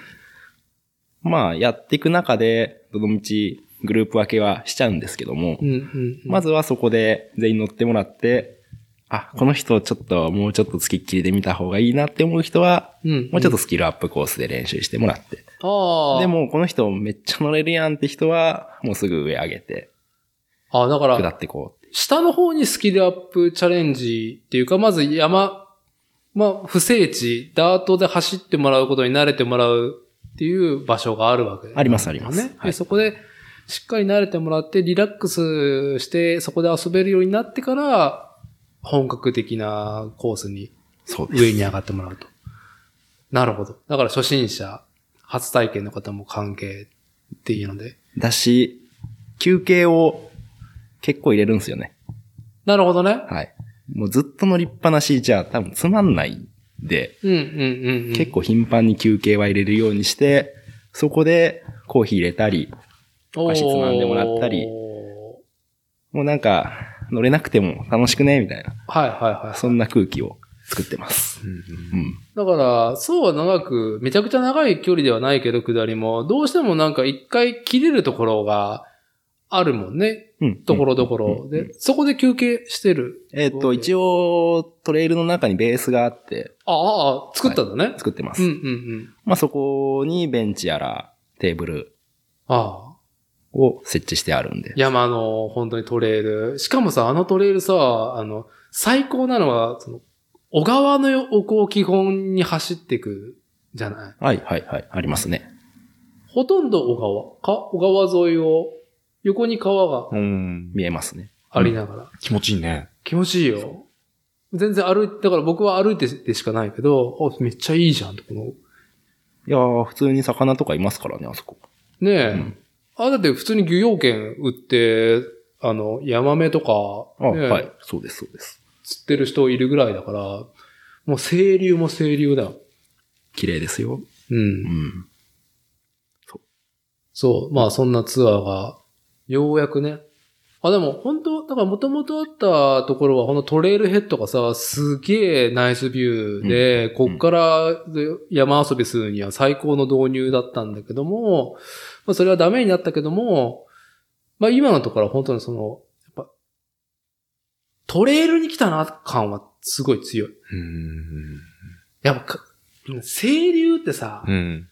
まあやっていく中で、どのみちグループ分けはしちゃうんですけども、うん。うん。まずはそこで全員乗ってもらって、あ、この人ちょっともうちょっと付きっきりで見た方がいいなって思う人は、うん。もうちょっとスキルアップコースで練習してもらって。ああ。で、も、この人めっちゃ乗れるやんって人は、もうすぐ上上げて、ああ、だか下ら、ってこう。下の方にスキルアップチャレンジっていうか、まず山、まあ、不整地、ダートで走ってもらうことに慣れてもらうっていう場所があるわけ、ありますありますね。で、はいそこで、しっかり慣れてもらって、リラックスして、そこで遊べるようになってから、本格的なコースに。上に上がってもらうと。なるほど。だから初心者、初体験の方も関係っていうので。だし、休憩を結構入れるんですよね。なるほどね。はい。もうずっと乗りっぱなしじゃ多分つまんないんで、うんうんうん、うん。結構頻繁に休憩は入れるようにして、そこでコーヒー入れたり、お菓子つまんでもらったりおもうなんか乗れなくても楽しくねみたいな、ーはいはいはい。そんな空気を作ってます。うん。だから、そうは長く、めちゃくちゃ長い距離ではないけど、下りも、どうしてもなんか一回切れるところがあるもんね。うん。ところどころ。うんで、そこで休憩してる。えっと、一応、トレイルの中にベースがあってああ、ああ作ったんだね。作ってます。うんうんうん。まあそこにベンチやらテーブルああ。を設置してあるんで。山の本当にトレイル。しかもさ、あのトレイルさ、あの、最高なのは、その、小川の横を基本に走っていくじゃない？はいはいはい。ありますね。ほとんど小川。か、小川沿いを、横に川がうん。見えますね。ありながら。気持ちいいね。気持ちいいよ。全然歩いて、だから僕は歩いてでしかないけど、あ、めっちゃいいじゃんと、この。いやー、普通に魚とかいますからね、あそこ。ねえ。うんあ、だって普通に漁業権売って、あの、ヤマメとか、あ、ねえはい。そうです、そうです。釣ってる人いるぐらいだから、もう清流も清流だよ。綺麗ですよ。うん。うん。そう。まあそんなツアーが、ようやくね。あ、でも本当だから元々あったところは、このトレイルヘッドがさ、すげえナイスビューで、こっからで山遊びするには最高の導入だったんだけども、まあそれはダメになったけども、まあ今のところは本当にその、トレイルに来たな感はすごい強い。うん。やっぱか、清流ってさ、うん。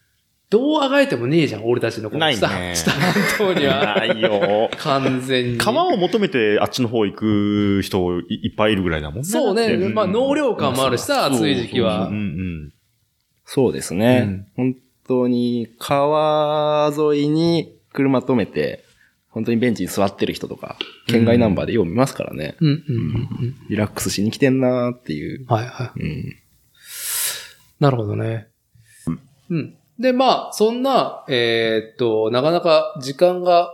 どうあがいてもねえじゃん、俺たちのこの下、ないね下半島には。ないよ。完全に。川を求めてあっちの方行く人いいっぱいいるぐらいだもんね。そうね。まあ、納涼感もあるしさ、暑い時期はうん。うんそうですね。本当に、川沿いに車止めて、本当にベンチに座ってる人とか、県外ナンバーでよう見ますからね。うん、うん、うんうん。リラックスしに来てんなーっていう。はい、はい。うん。なるほどね。うん。で、まあ、そんな、えーっと、なかなか時間が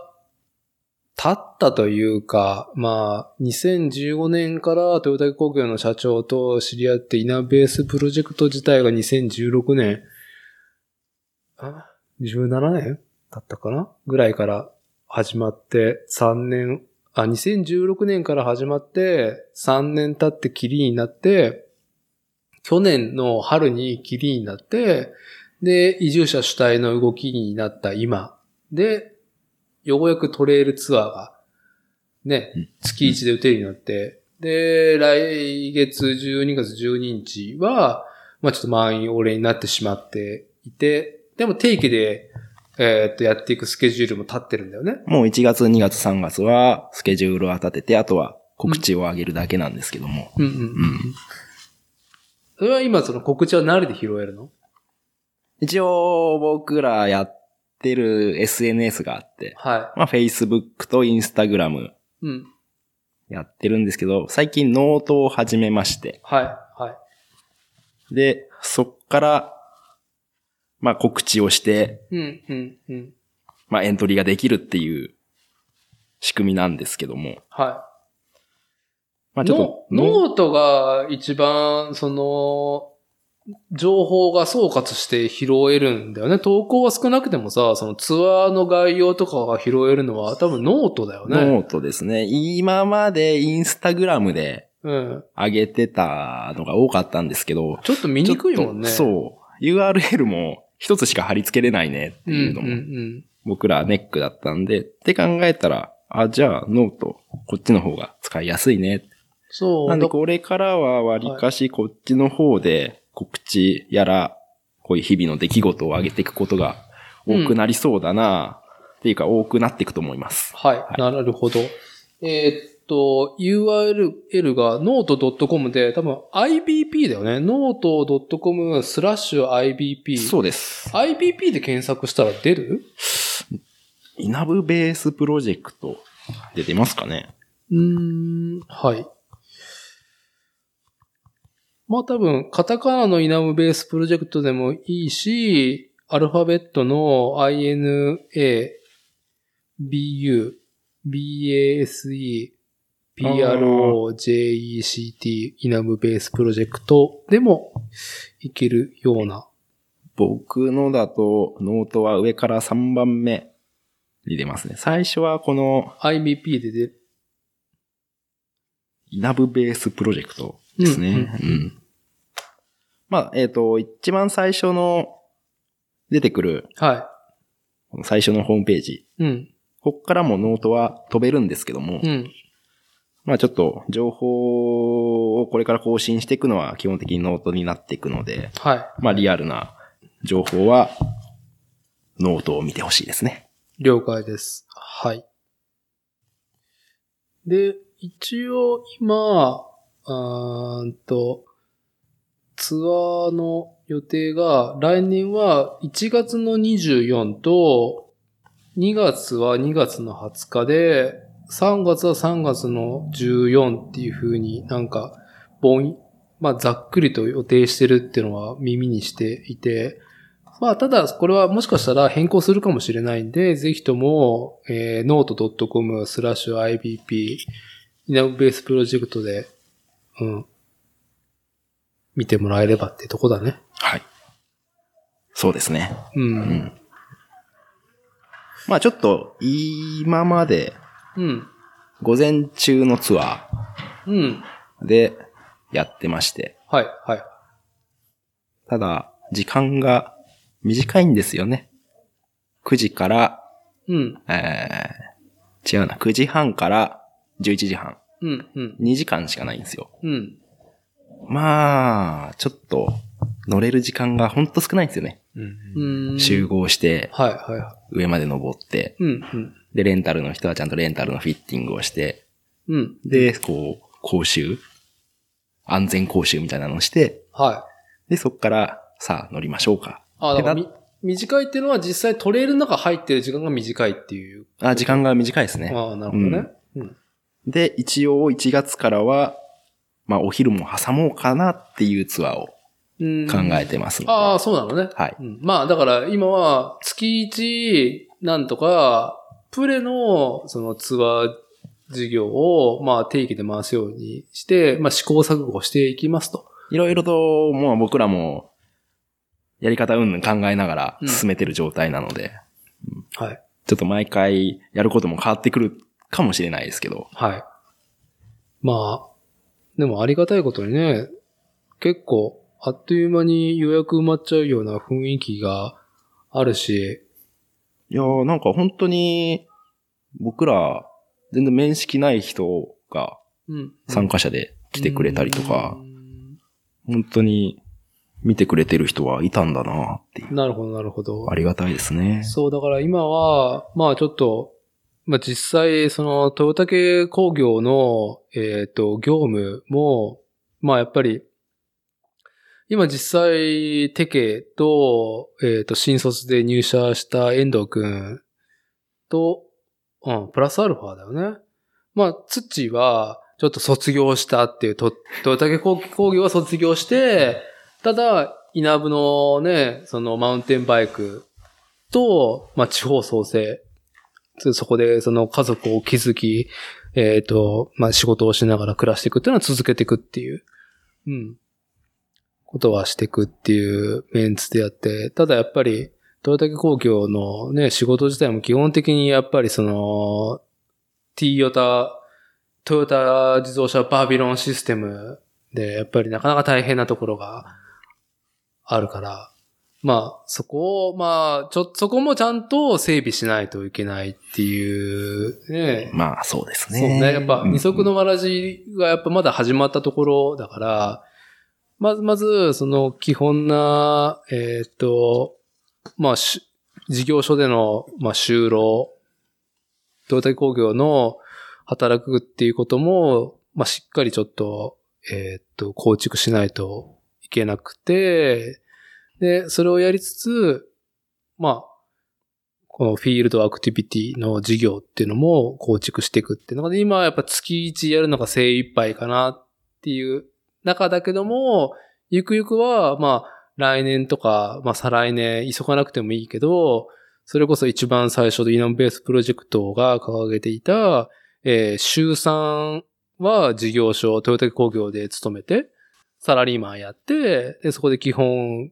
経ったというか、まあ、2015年からトヨタ工業の社長と知り合ってイナベースプロジェクト自体が2016年、あ ?17 年だったかな？ぐらいから始まって、3年、あ、2016年から始まって、3年経ってキリになって、去年の春にキリになって、で、移住者主体の動きになった今。で、ようやくトレイルツアーが、ねうん、月1で打てるようになって、で、来月12月12日は、まあちょっと満員俺になってしまっていて、でも定期で、えーっと、やっていくスケジュールも立ってるんだよね。もう1月、2月、3月はスケジュールを立てて、あとは告知を上げるだけなんですけども。うんうんうん。それは今その告知は何で拾えるの？一応僕らやってる SNS があって、はまあ Facebook と Instagram い。うん。やってるんですけど、最近ノートを始めまして、はい。はい。で、そっから、まあ告知をして、うん、うん、うん。まあエントリーができるっていう仕組みなんですけども。はい。まあちょっと、ノノートが一番、その、情報が総括して拾えるんだよね。投稿は少なくてもさ、そのツアーの概要とかが拾えるのは多分ノートだよね。ノートですね。今までインスタグラムでうん。上げてたのが多かったんですけど、ちょっと見にくいもんね。そう。URL も一つしか貼り付けれないねってうん。いうのも。僕らネックだったんで、って考えたら、あ、じゃあ note、こっちの方が使いやすいね。そう。なんでだこれからは割かしこっちの方で告知やら、こういう日々の出来事を上げていくことが多くなりそうだな、っていうか多くなっていくと思います。はい、はいなるほど。えーっと、URL が note.com で、多分 IBP だよね。note.com スラッシュ IBP。そうです。IBP で検索したら出る？イナブベースプロジェクトで出ますかねうーん、はい。まあ多分、カタカナのイナムベースプロジェクトでもいいし、アルファベットの INA、BU、BASE、PRO、JECT、イナブベースプロジェクトでもいけるような。僕のだと、ノートは上から3番目に出ますね。最初はこの IBP でで、イナブベースプロジェクトですね。ううんん。まあ、えっ、と、一番最初の出てくる、はこの最初のホームページ。い。うん。こっからもノートは飛べるんですけども、うん。まあちょっと情報をこれから更新していくのは基本的にノートになっていくので、はい。まあリアルな情報はノートを見てほしいですね。了解です。はい。で、一応今、あーんと、ツアーの予定が、来年は1月の24と、2月は2月の20日で、3月は3月の14っていう風になんか、ぼん、まあざっくりと予定してるっていうのは耳にしていて、まあ、ただ、これはもしかしたら変更するかもしれないんで、ぜひとも、えー、note.com スラッシュ IBP、イナブベースプロジェクトで、うん、見てもらえればってとこだね。はい。そうですね。う。うんん。まあちょっと今までうん。午前中のツアうん。ーでやってまして、はい、はい。ただ時間が短いんですよね。9時から、うん。えー、違うな、9時半から11時半。うん、うん。2時間しかないんですよ。うん。まあ、ちょっと、乗れる時間がほんと少ないんですよね。うん。集合して、はい、はいは上まで登って、い。うん、うん。で、レンタルの人はちゃんとレンタルのフィッティングをして、うん。で、こう、講習？安全講習みたいなのをして、はい。で、そっから、さあ乗りましょうか。あ、だから短いっていうのは実際トレイルの中入ってる時間が短いっていう。あ、時間が短いですね。ああ、なるほどね。うん。で、一応1月からは、まあお昼も挟もうかなっていうツアーをうん考えてます。ああ、そうなのね。はい。うんまあ、だから今は月1なんとか、プレのそのツアー事業をまあ定期で回すようにして、まあ試行錯誤していきますと。いろいろと、もう僕らも、やり方うんぬん考えながらうん進めてる状態なので、はい。ちょっと毎回やることも変わってくるかもしれないですけど、はい。まあ、でもありがたいことにね、結構あっという間に予約埋まっちゃうような雰囲気があるし、いやーなんか本当に、僕ら、全然面識ない人がうん。参加者で来てくれたりとかう、ん本当に見てくれてる人はいたんだなっていう。なるほど、なるほど。ありがたいですね。そう、だから今は、まあちょっと、まあ実際、その、トヨタ系工業の、えっ、と、業務も、まあやっぱり、今実際、テケと、えっ、と、新卒で入社した遠藤くんと、うん、プラスアルファだよね。まあ、ツッチーは、ちょっと卒業したっていう、とトヨタ系工業は卒業して、ただ、稲部のね、そのマウンテンバイクと、まあ地方創生、そこでその家族を築き、えっ、と、まあ仕事をしながら暮らしていくっていうのは続けていくっていう、うん、ことはしていくっていうメンツでやって、ただやっぱり、豊竹工業のね、仕事自体も基本的にやっぱりその、T ヨタ、トヨタ自動車バービロンシステムで、やっぱりなかなか大変なところがあるから、まあ、そこを、まあ、ちょ、そこもちゃんと整備しないといけないっていう、ね。まあ、そうですそうね。ね。やっぱ、うん二足のわらじがやっぱまだ始まったところだから、まず、まず、その基本な、えーと、まあ、事業所での、まあ、就労、東大工業の働くっていうことも、まあ、しっかりちょっと、えーと、構築しないといけなくて、で、それをやりつつ、まあ、このフィールドアクティビティの事業っていうのも構築していくっていうのが、今はやっぱ月1やるのが精一杯かなっていう中だけども、ゆくゆくは、まあ、来年とか、まあ、再来年、急がなくてもいいけど、それこそ一番最初でイナムベースプロジェクトが掲げていた、えー週3は事業所、豊田工業で勤めて、サラリーマンやって、で、そこで基本、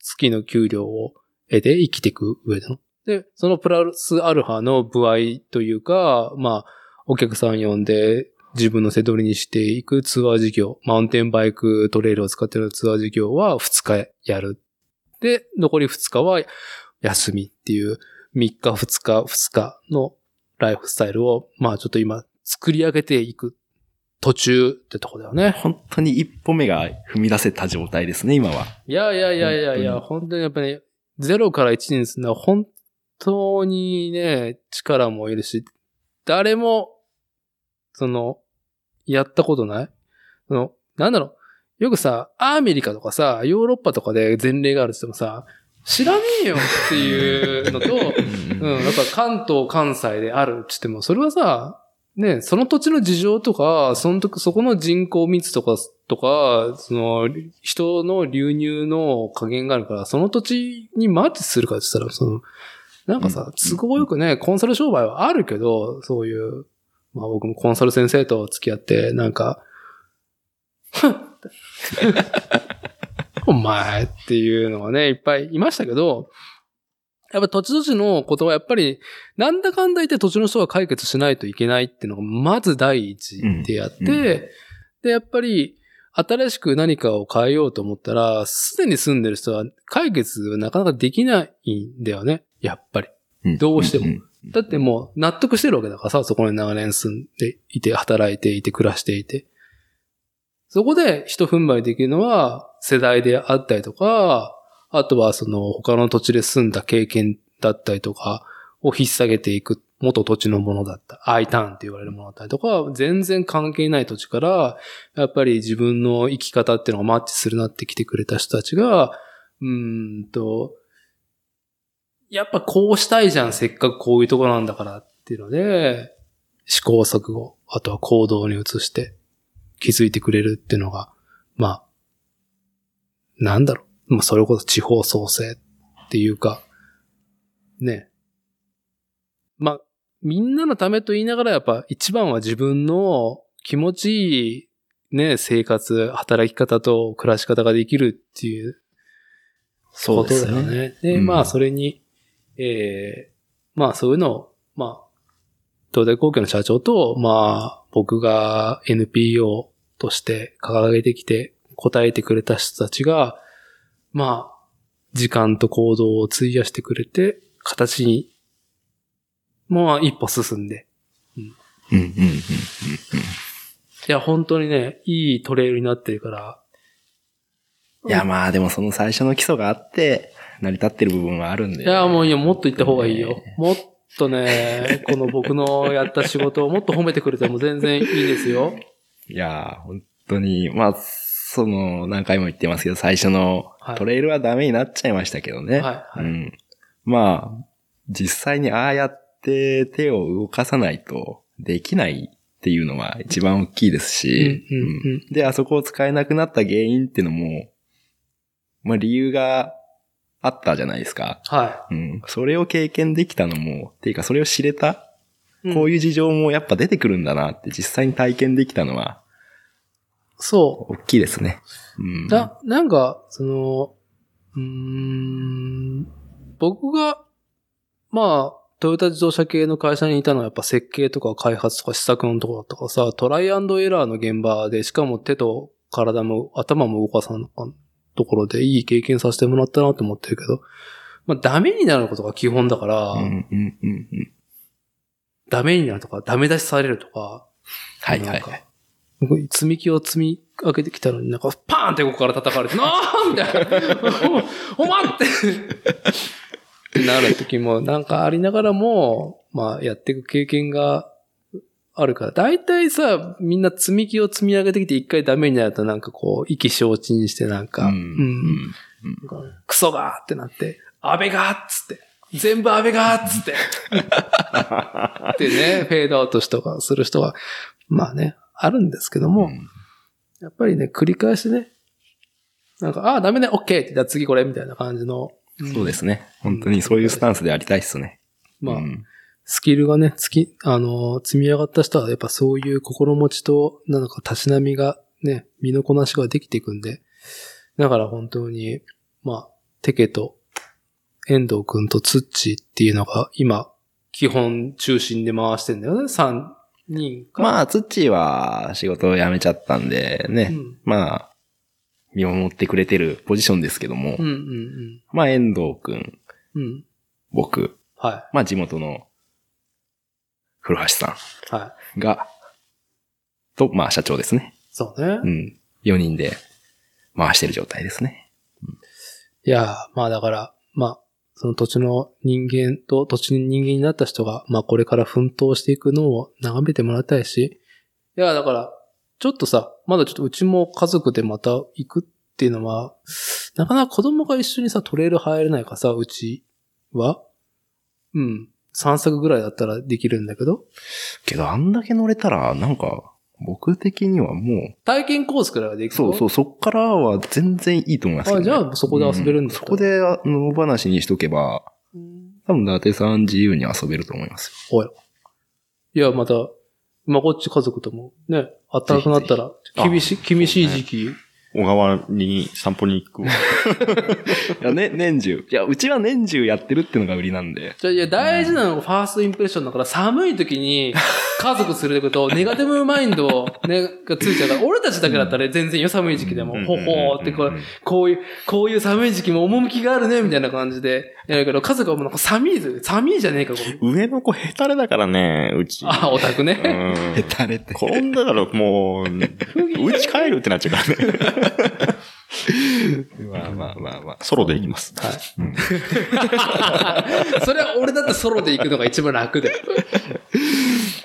月の給料を得て生きていく上での。で、そのプラスアルファの部合というか、まあ、お客さん呼んで自分の背取りにしていくツアー事業、マウンテンバイクトレイルを使ってるツアー事業は2日やる。で、残り2日は休みっていう3日2日2日のライフスタイルを、まあちょっと今作り上げていく途中ってとこだよね。本当に一歩目が踏み出せた状態ですね、今は。いやいやいやいやいや、本当にやっぱり、0から1年するのは本当にね、力もいるし、誰も、その、やったことない？その、なんだろう、よくさ、アメリカとかさ、ヨーロッパとかで前例があるって言ってもさ、知らねえよっていうのと、うん、やっぱ関東、関西であるって言っても、それはさ、ね、その土地の事情とか、その時、そこの人口密とか、とか、その、人の流入の加減があるから、その土地にマッチするかって言ったら、その、なんかさ、都合よくね、コンサル商売はあるけど、そういう、まあ僕もコンサル先生と付き合って、なんか、お前っていうのがね、いっぱいいましたけど、やっぱ土地土地のことはやっぱり、なんだかんだ言って土地の人が解決しないといけないっていうのが、まず第一でやって、うん。うん。で、やっぱり、新しく何かを変えようと思ったら、すでに住んでる人は解決なかなかできないんだよね。やっぱり。うん。どうしても。んんだってもう納得してるわけだからさ、そこに長年住んでいて、働いていて、暮らしていて。そこで一踏ん張りできるのは世代であったりとか、あとはその他の土地で住んだ経験だったりとかを引っ提げていく元土地のものだった。I ターンって言われるものだったりとか、全然関係ない土地から、やっぱり自分の生き方っていうのがマッチするなって来てくれた人たちが、うーんと、やっぱこうしたいじゃん、せっかくこういうところなんだからっていうので、試行錯誤、あとは行動に移して気づいてくれるっていうのが、まあ、なんだろう。まあ、それこそ地方創生っていうか、ね。まあ、みんなのためと言いながらやっぱ一番は自分の気持ちいいね、生活、働き方と暮らし方ができるっていうそうですだよね。で、うんまあ、それに、ええまあ、そういうのを、まあ、東大工業の社長と、まあ、僕が NPO として掲げてきて答えてくれた人たちが、まあ、時間と行動を費やしてくれて、形に、まあ、一歩進んで。うん。うん。うん。うん。いや、本当にね、いいトレイルになってるから、いや、まあでもその最初の基礎があって、成り立ってる部分はあるんで。いや、もういいよ、もっと言った方がいいよね。もっとね、この僕のやった仕事をもっと褒めてくれても全然いいですよ。いや、本当に、まあ、その、何回も言ってますけど、最初のはいトレイルはダメになっちゃいましたけどね。はいはいうん。まあ、実際にああやって手を動かさないとできないっていうのは一番大きいですし、うんうんうんで、あそこを使えなくなった原因っていうのも、まあ理由があったじゃないですか。はうん。それを経験できたのも、っていうかそれを知れた、い。こういう。いう事情もやっぱ出てくるんだなって実際に体験できたのは、そ大きいですね。うん。う。な、なんか、その、うーん、僕が、まあ、トヨタ自動車系の会社にいたのはやっぱ設計とか開発とか試作のところだったからさ、トライアンドエラーの現場で、しかも手と体も頭も動かさなところでいい経験させてもらったなと思ってるけど、まあダメになることが基本だから、うんうんうんうん。ダメになるとか、ダメ出しされるとか、はいはいなんか。僕積み木を積み上げてきたのになんかパーンって横から叩かれて、なたいな。おお待ってって なる時もなんかありながらも、まあやっていく経験があるから、大体さ、みんな積み木を積み上げてきて一回ダメになるとなんかこう、意気消沈してなんか、うん。うん。クソがーってなって、安倍がーっつって、全部安倍がーっつって。ってね、フェードアウトしとかする人は、まあね、あるんですけども、うん。やっぱりね、繰り返しね、なんか、ああ、ダメね、オッケーって、じゃあ次これ、みたいな感じの、そうですね。本当にそういうスタンスでありたいっすね。まあ、うんスキルがね、つき、あの、積み上がった人は、やっぱそういう心持ちと、なんか、たしなみが、ね、身のこなしができていくんで、だから本当に、まあ、テケと、遠藤くんとツッチーっていうのが、今、基本中心で回してんだよね、3人か。まあ、ツッチーは仕事を辞めちゃったんでね、うんまあ、見守ってくれてるポジションですけども、うんうんまあ、遠藤くん、うん。うん。僕、はまあ、地元の古橋さい。はい。んが、と、まあ、社長ですね。そうね。うん。4人で回してる状態ですね。いやー、まあだから、まあ、その土地の人間と土地の人間になった人が、まあこれから奮闘していくのを眺めてもらいたいし、いや、だから、ちょっとさ、まだちょっとうちも家族でまた行くっていうのは、なかなか子供が一緒にさ、トレイル入れないからさ、うちは。うん。散策ぐらいだったらできるんだけど、けど、あんだけ乗れたら、なんか、僕的にはも体験コースくらいはでう、きそうそう、そっからは全然いいと思いますけど、あ、じゃあそこで遊べるんだうそこで、あの、野放しにしとけば、うん多分、伊達さん自由に遊べると思いますおい。いや、また、まあ、こっち家族ともね、暖かくなったら、ひ厳しい、厳しい時期。小川に散歩に行く。いや、ね、年中。いや、うちは年中やってるってのが売りなんで。じゃあいや、大事なのがファーストインプレッションだから、寒い時に家族すること、ネガティブマインド、ね、がついちゃうから、俺たちだけだったら全然よ、寒い時期でも、ほほーってこう、こういう、こういう寒い時期も趣があるね、みたいな感じでやるけど、家族はもうなんか寒いぜ、寒いじゃねえか、これ。上の子ヘタレだからね、うち。あ、オタクね。うん へたれって。転んだらもう、うち帰るってなっちゃうからね。まあまあまあまあ。ソロで行きます。はい。それは俺だってソロで行くのが一番楽だよ。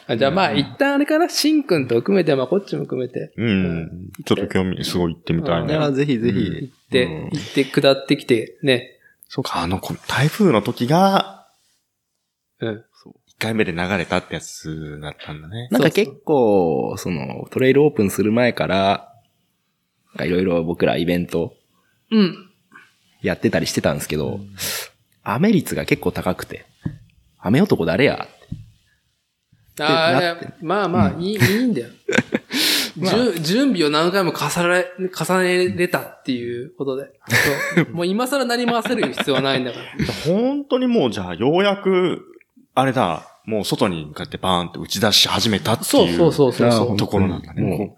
あじゃあまあ、一旦あれかな、シンくんと含めて、まあこっちも含めて、うん。ちょっと興味、すごい行ってみたいね。ぜひぜひ。行って、うん行って下ってきて、ね。そうか、あの、この台風の時が、うん。一回目で流れたってやつだったんだね。なんか結構、その、トレイルオープンする前から、いろいろ僕らイベントうん。やってたりしてたんですけど、雨率が結構高くて、雨男誰や？ってまあまあ、いい、いいんだよ。まあ準備を何回も重ね、重ねれたっていうことで。もう今更何も焦る必要はないんだから。本当にもうじゃあ、ようやく、あれだ、もう外に向かってバーンって打ち出し始めたっていう。そうそうそうそうそう。ところなんだね。もう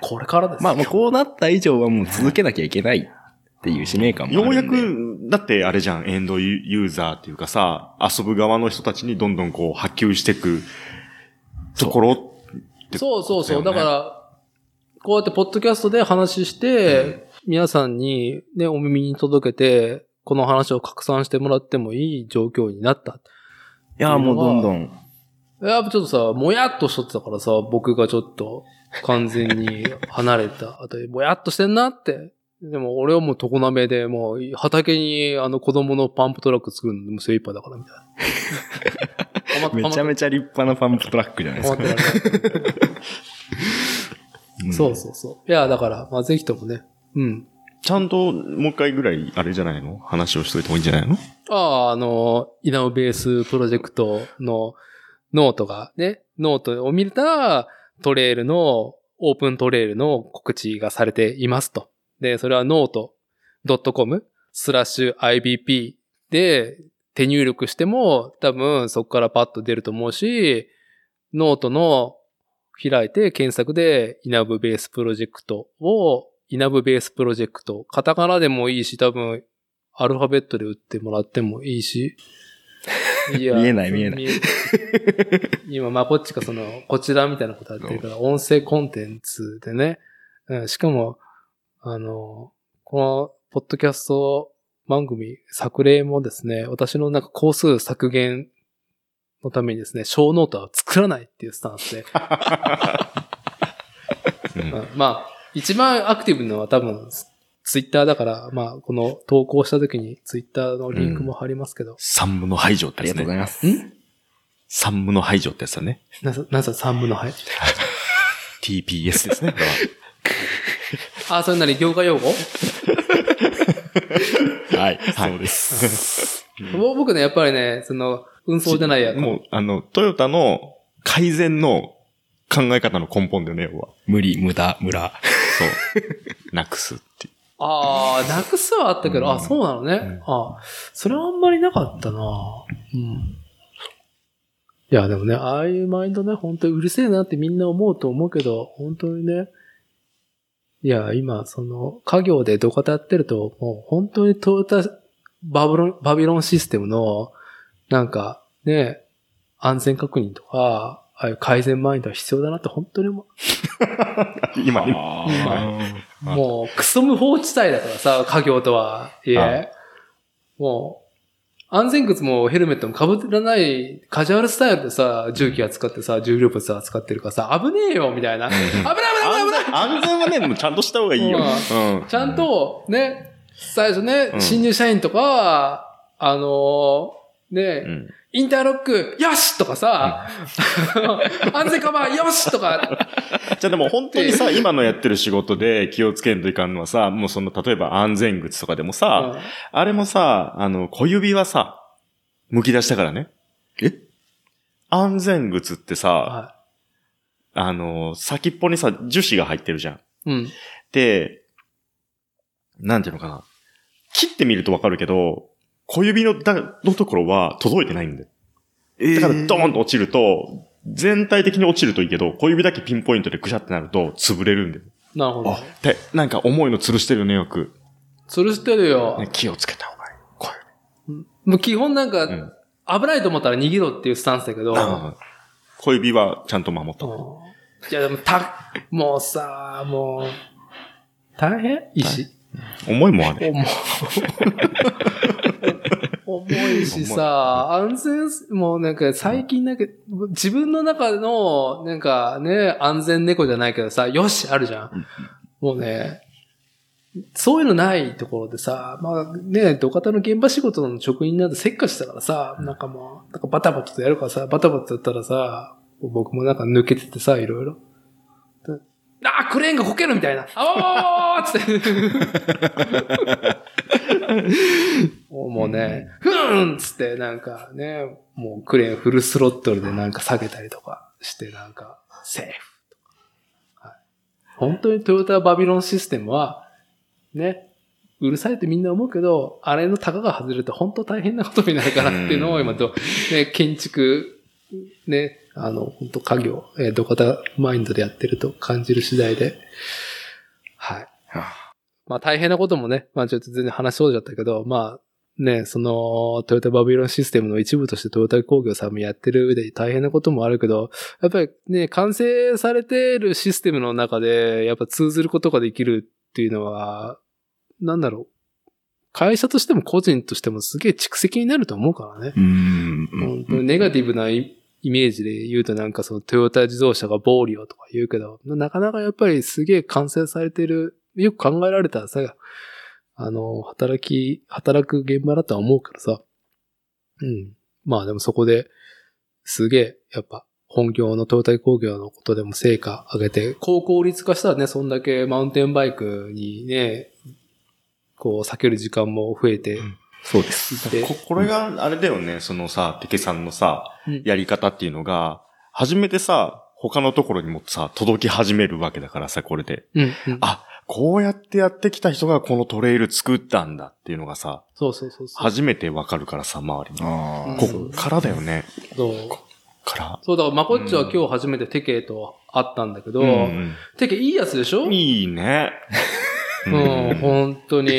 これからです。まあもうこうなった以上はもう続けなきゃいけないっていう使命感もあようや。く、だってあれじゃん、エンドユユーザーっていうかさ、遊ぶ側の人たちにどんどんこう波及していくところってそうそうそう。だだよねから、こうやってポッドキャストで話して、皆さんにね、お耳に届けて、この話を拡散してもらってもいい状況になった。いや、もうどんどん。やっぱちょっとさ、もやっとしとってたからさ、僕がちょっと完全に離れた後で、もやっとしてんなって。でも俺はもう常滑で、もう畑にあの子供のパンプトラック作るのでも精一杯だからみたいな。めちゃめちゃ立派なパンプトラックじゃないですか。ハマってられないそうそうそう。いや、だから、まあぜひともね、うん。ちゃんともう一回ぐらいあれじゃないの？話をしといた方がいいんじゃないの？ああ、あの、イナブベースプロジェクトのノートがね、ノートを見たら、トレイルの、オープントレイルの告知がされていますと。で、それはノート .com スラッシュ IBP で手入力しても多分そこからパッと出ると思うし、ノートの開いて検索でイナブベースプロジェクトを、イナブベースプロジェクト、カタカナでもいいし、多分アルファベットで打ってもらってもいいし。いや見えない見えないい。今、まあ、こっちがその、こちらみたいなことやってるから、音声コンテンツでね。うん、しかも、あの、この、ポッドキャスト番組、作例もですね、私のなんか工数削減のためにですね、 show note は作らないっていうスタンスで。うんうんまあ、一番アクティブなのは多分、ツイッターだから、まあ、この投稿した時にツイッターのリンクも貼りますけど。三無の排除ってありやつね。がとうございます。ん？三無の排除ってやつだね。なさ、なさ三分のはい。TPS ですね。あ、それなり業界用語？はい、そうです。もう僕ね、やっぱりね、その、運送じゃないや。もう、あの、トヨタの改善の考え方の根本だよね、要は。無理、無駄、無駄。そう。なくすっていう。ああ、なくすはあったけど、うんあ、そうなのね。んあそれはあんまりなかったなうん。いや、でもね、ああいうマインドね、本当にうるせえなってみんな思うと思うけど、本当にね、いや、今、その、家業で土方やってると、もう本当にトヨタバブロン、バビロンシステムの、なんか、ね、安全確認とか、ああいう改善マインドは必要だなって本当に思う。今、今。今もう、クソ無法地帯だからさ、家業とは。いえ。もう、安全靴もヘルメットも被らないカジュアルスタイルでさ、重機扱ってさ、重量物扱ってるからさ、危ねえよみたいな。危ない危ない危ない危ない安全はね、もうちゃんとした方がいいよ。うん。ちゃんと、ね、最初ねう、ん新入社員とか、あのーね、うん。インターロック、よしとかさ、安全カバー、よしとか、じゃあでも本当にさ、今のやってる仕事で気をつけんといかんのはさ、もうその、例えば安全靴とかでもさ、あれもさ、あの、小指はさ、剥き出したからね。え？安全靴ってさ、はあの、先っぽにさ、樹脂が入ってるじゃん。い。うん。で、なんていうのかな。切ってみるとわかるけど、小指のだのところは届いてないんだよ。えだからドーンと落ちると、全体的に落ちるといいけど、小指だけピンポイントでぐしゃってなると潰れるんだよ。なるほど。で、なんか重いの吊るしてるね、よく。吊るしてるよ。ね気をつけた方がいい。こもう基本なんか、うん。危ないと思ったら逃げろっていうスタンスだけど、小指はちゃんと守った。うんいやでもた、もうさ、もう、大変？石。重いもんあれ。重い。重いしさ、安全、もうなんか最近なんか、自分の中の、なんかね、安全猫じゃないけどさ、よし、あるじゃん。もうね、そういうのないところでさ、まあね、土方の現場仕事の職員なんてせっかちだからさ、なんかもう、なんかバタバタとやるからさ、バタバタやったらさ、僕もなんか抜けててさ、いろいろ。であークレーンがこけるみたいな。あわわわわわつって。もうね、ふーんつってなんかね、もうクレーンフルスロットルでなんか下げたりとかしてなんか、セーフとか。はい、本当にトヨタバビロンシステムは、ね、うるさいってみんな思うけど、あれのタガが外れると本当大変なことになるからっていうのを今と、ね、建築、ね、あの、本当家業、えー、土方マインドでやってると感じる次第で、はい。まあ大変なこともね、まあちょっと全然話そうじゃったけど、まあね、そのトヨタバビロンシステムの一部としてトヨタ工業さんもやってる上で大変なこともあるけど、やっぱりね、完成されてるシステムの中で、やっぱ通ずることができるっていうのは、なんだろう。会社としても個人としてもすげえ蓄積になると思うからね。うん。本当にネガティブなイイメージで言うとなんかそのトヨタ自動車が暴利をとか言うけど、なかなかやっぱりすげえ完成されてる、よく考えられたらさ、あの、働き、働く現場だとは思うからさ。うん。まあでもそこで、すげえ、やっぱ、本業のトヨタ工業のことでも成果上げて、高効率化したらね、そんだけマウンテンバイクにね、こう、避ける時間も増えてそうです。ここれがあれだよね、そのさ、テケさんのさ、うんやり方っていうのが、初めてさ、他のところにもさ、届き始めるわけだからさ、これで。うん、うん。あ、こうやってやってきた人がこのトレイル作ったんだっていうのがさ、そうそうそうそう。初めてわかるからさ、周りに。あこっからだよね。そう？から。そう、だから、まこっちは今日初めてテケと会ったんだけど、うんテケいいやつでしょ？うんいいね。うん、本当に。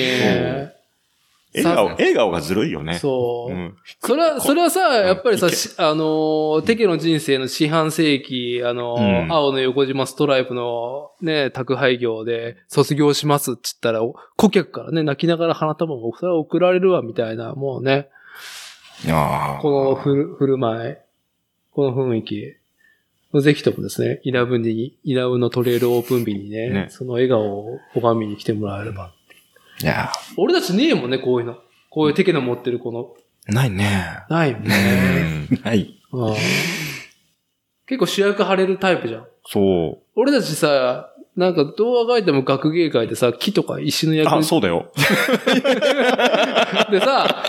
笑顔、さ笑顔がずるいよね。そう。ん。それは、それはさ、やっぱりさ、あのー、テケの人生の四半世紀、あのーうん青の横島ストライプのね、宅配業で卒業しますっつったら、顧客からね、泣きながら花束もそれは送られるわ、みたいな、もうね、あ。このふる振る舞い、この雰囲気。ぜひともですね、稲部に、稲部のトレイルオープン日にね、ねその笑顔を拝みに来てもらえれば。いや俺たちねえもんね、こういうの。こういうテケの持ってるこの、ないね。ないよね。うんーはい。うん結構主役張れるタイプじゃん。そう。俺たちさ、なんか動画書いても学芸会でさ、木とか石の役あ、そうだよ。でさ、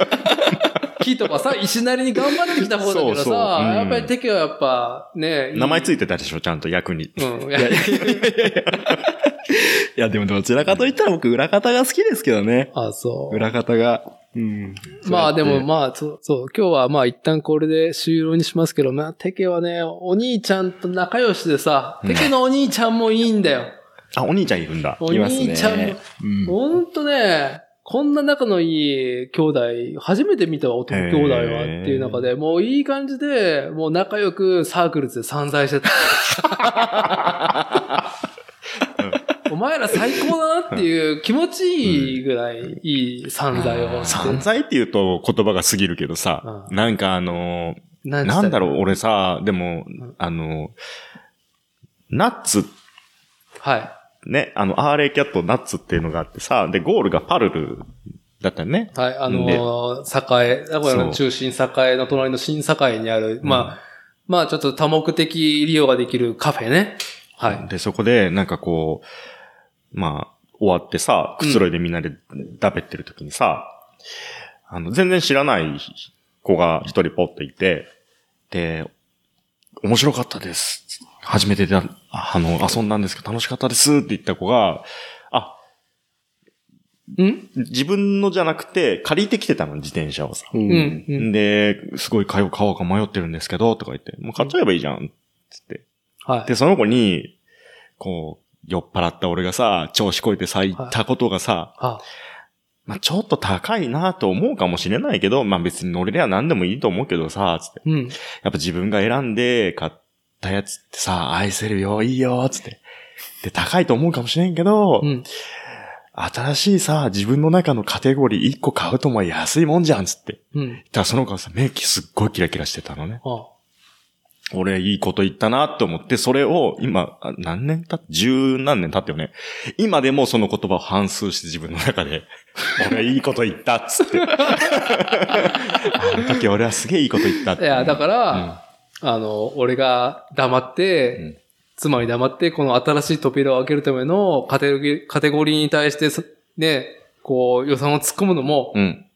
木とかさ、石なりに頑張ってきた方だけどさ、そうそううんやっぱりテケはやっぱね、いい名前ついてたでしょ、ちゃんと役に。うん。いやいや、でもどちらかといったら僕、裏方が好きですけどね。あ、そう。裏方が。うん。まあでもあ、まあ、そう、そう、今日はまあ一旦これで終了にしますけど、まあ、テケはね、お兄ちゃんと仲良しでさ、テケのお兄ちゃんもいいんだよ。あ、お兄ちゃんいるんだ。お兄ちゃんもね。うん。ほんとね、こんな仲のいい兄弟、初めて見たわ、男兄弟はっていう中で、もういい感じで、もう仲良くサークルズで散財してた。お前ら最高だなっていう気持ちいいぐらいいい散財を。散財って言うと言葉が過ぎるけどさ、うなんかあのー、ななんだろう、う。俺さ、でもん、あのー、ナッツ、はい。ね、あの、アーレイキャットナッツっていうのがあってさ、で、ゴールがパルルだったよね。はい、あのー、栄、名古屋の中心栄の隣の新栄にある、まあ、まあちょっと多目的利用ができるカフェね。はい。で、そこで、なんかこう、まあ、終わってさ、くつろいでみんなで食べてる時にさ、あの、全然知らない子が一人ポッといて、で、面白かったです。初めてで、ああの、遊んだんですけど楽しかったですって言った子が、あ、ん？自分のじゃなくて、借りてきてたの、自転車をさ。う。うんん。うん。で、すごい買おう買おうか迷ってるんですけど、とか言って、もう買っちゃえばいいじゃん、つって。はい。で、その子に、こう、酔っ払った俺がさ、調子こいてさ、言ったことがさ、あ、まあ、ちょっと高いなと思うかもしれないけど、まあ別に乗れりゃ何でもいいと思うけどさ、つって。うん。やっぱ自分が選んで買ったやつってさ、愛せるよ、いいよ、つって。で、高いと思うかもしれんけど、うん。新しいさ、自分の中のカテゴリー1個買うとも安いもんじゃん、つって。うん。だからその子はさ、目すっごいキラキラしてたのね。あ、俺いいこと言ったなと思って、それを今、あ何年経って、十何年経ってよね。今でもその言葉を反数して自分の中で、俺いいこと言ったっつって。あの時俺はすげえいいこと言ったって。いや、だから、あの、俺が黙って、うん妻に黙って、この新しい扉を開けるためのカテゴリー、カテゴリーに対してそ、ね、こう、予算を突っ込むのも、うん。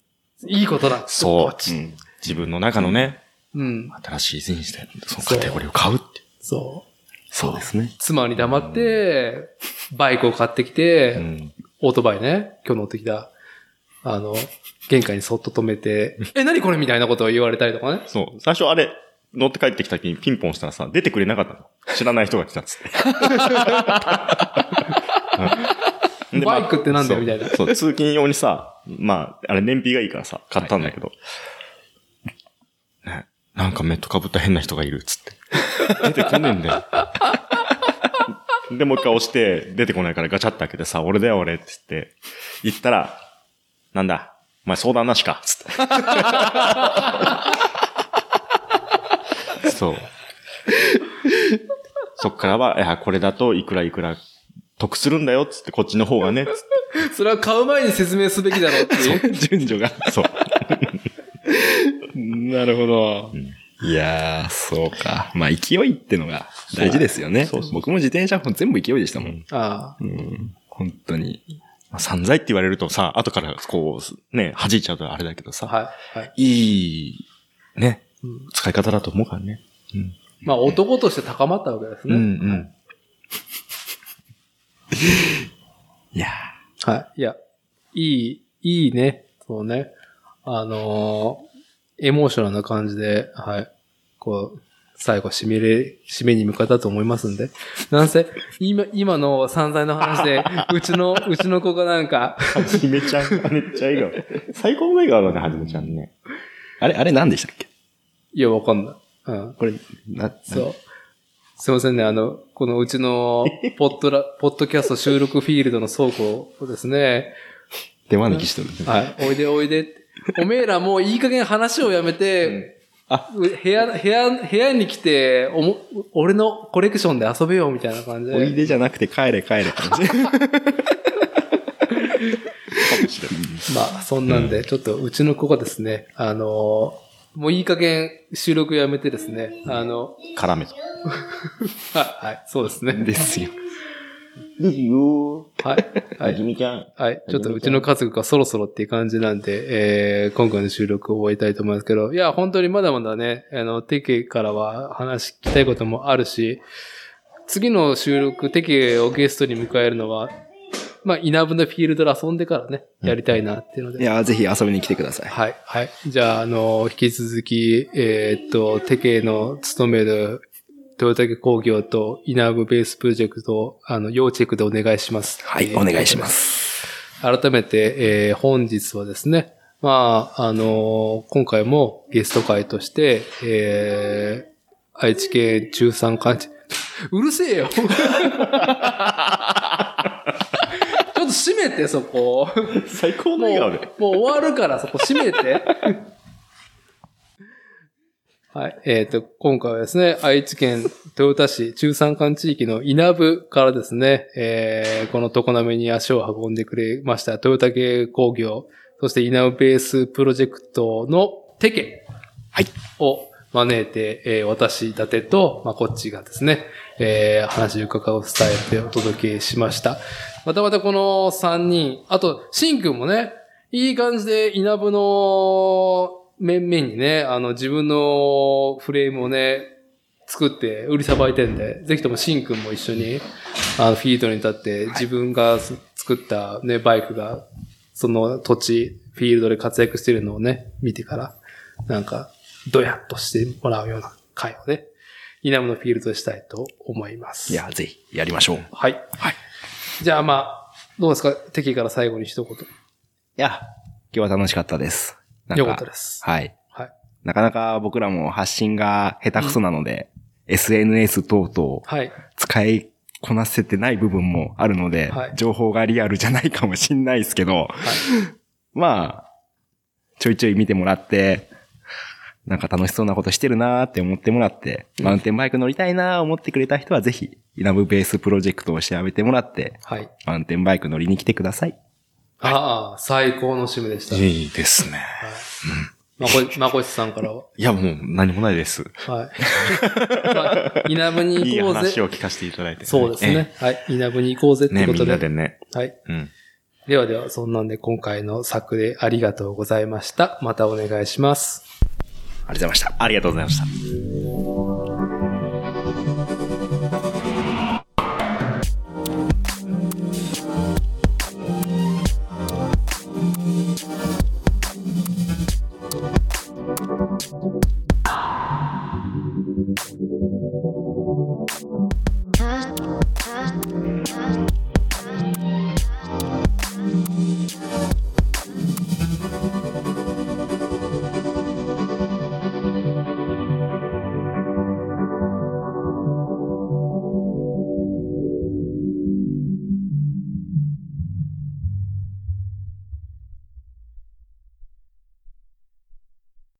いいことだ。そうポチッ自分の中のね、うん。新しい人生で、そのカテゴリーを買うって。そう。そうですね。妻に黙って、バイクを買ってきて、うん。オートバイね、今日乗ってきた。あの、玄関にそっと止めて、え、何これみたいなことを言われたりとかね。そう。最初あれ、乗って帰ってきた時にピンポンしたらさ、出てくれなかったの。知らない人が来たっつって。うんでまあバイクってなんだよみたいなそう、通勤用にさ、まあ、あれ燃費がいいからさ、買ったんだけど。ね、なんかメットかぶった変な人がいるっつって。出てこねえんだよ。で、もう一回押して、出てこないからガチャって開けてさ、俺だよ俺って言って、言ったら、なんだ、お前相談なしかっつって。そう。そっからは、いや、これだといくらいくら得するんだよっつって、こっちの方がね、つってそれは買う前に説明すべきだろうっていう。順序が。そう。なるほど。いやー、そうか。まあ、勢いってのが大事ですよね。僕も自転車全部勢いでしたもん。ああ。うん。本当に。まあ散財って言われるとさ、後からこう、ね、弾いちゃうとあれだけどさ、はい。はい。いい、ね、うん使い方だと思うからね。うん。まあ、男として高まったわけですね。うんうん。いやはい。いや、いい、いいね。そうね。あのーエモーショナルな感じで、はい。こう、最後、締めれ、締めに向かったと思いますんで。なんせ、今、今の散財の話で、うちの、うちの子がなんか、はじめちゃんがめっちゃ笑顔。最高の笑顔だね、はじめちゃんね。あれ、あれ何でしたっけ？いや、わかんない。うん。これ、な、そう。すいませんね、あの、このうちの、ポッドラ、ポッドキャスト収録フィールドの倉庫をですね、手招きしてる。はい、おいでおいでって。おめえらもういい加減話をやめて、あう部屋、部屋、部屋に来て、おも、俺のコレクションで遊べよ、みたいな感じで。おいでじゃなくて帰れ帰れ感じ。まあ、そんなんで、ちょっとうちの子がですね、あのーもういい加減収録やめてですね、あの、絡めと。はい、はい、そうですね。ですよ。ですよはい、は。はいじめちゃん。はい。ちょっとうちの家族がそろそろっていう感じなんで、えー、今回の収録を終えたいと思いますけど、いや、本当にまだまだね、あの、テケからは話聞きたいこともあるし、次の収録、テケをゲストに迎えるのは、まあ、稲部のフィールドで遊んでからね、やりたいなっていうので。いや、ぜひ遊びに来てください。はい、はい。じゃあ、あの、引き続き、えーっと、テケの勤める、トヨタ工業と稲部ベースプロジェクトを、あの、要チェックでお願いします。はい、お願いします。改めて、えー本日はですね、まあ、あのー今回もゲスト会として、えー愛知県中山間地、うるせえよ ちょっと閉めて、そこ。最高の笑顔で。もう終わるから、そこ閉めて。はい。えっ、と、今回はですね、愛知県豊田市中山間地域の稲部からですね、えーこの常滑に足を運んでくれました、トヨタ系工業、そして稲部ベースプロジェクトのテケはい。を招いて、えー私、伊達と、まあ、こっちがですね、えー話を伺う伝えてお届けしました。またまたこの3人、あと、シンくんもね、いい感じで稲部の面々にね、あの自分のフレームをね、作って売りさばいてんで、ぜひともシンくんも一緒に、あの、フィールドに立って、自分がす作ったね、バイクが、その土地、フィールドで活躍してるのをね、見てから、なんか、ドヤッとしてもらうような会をね、稲ムのフィールドでしたいと思います。いや、ぜひ、やりましょう。いはい。はい。じゃあまあ、どうですか？敵から最後に一言。や、今日は楽しかったです。よかったです。はい。はい。なかなか僕らも発信が下手くそなので、SNS 等々はい。使いこなせてない部分もあるので、はい情報がリアルじゃないかもしんないですけど、はい。まあ、ちょいちょい見てもらって、なんか楽しそうなことしてるなーって思ってもらって、うんマウンテンバイク乗りたいなー思ってくれた人はぜひ、イナブベースプロジェクトを調べてもらって、はい。マウンテンバイク乗りに来てください。ああ、最高の締めでした。はい。いいですね。まこ、まこしさんからは？いや、もう何もないです。はい。まあ、稲部にいい行こうぜ。話を聞かせていただいて、そうですね。はい。稲部に行こうぜっええ。ね、みんてことで。なでね。はい。うん。ではでは、そんなんで今回の作でありがとうございました。またお願いします。ありがとうございました。ありがとうございました。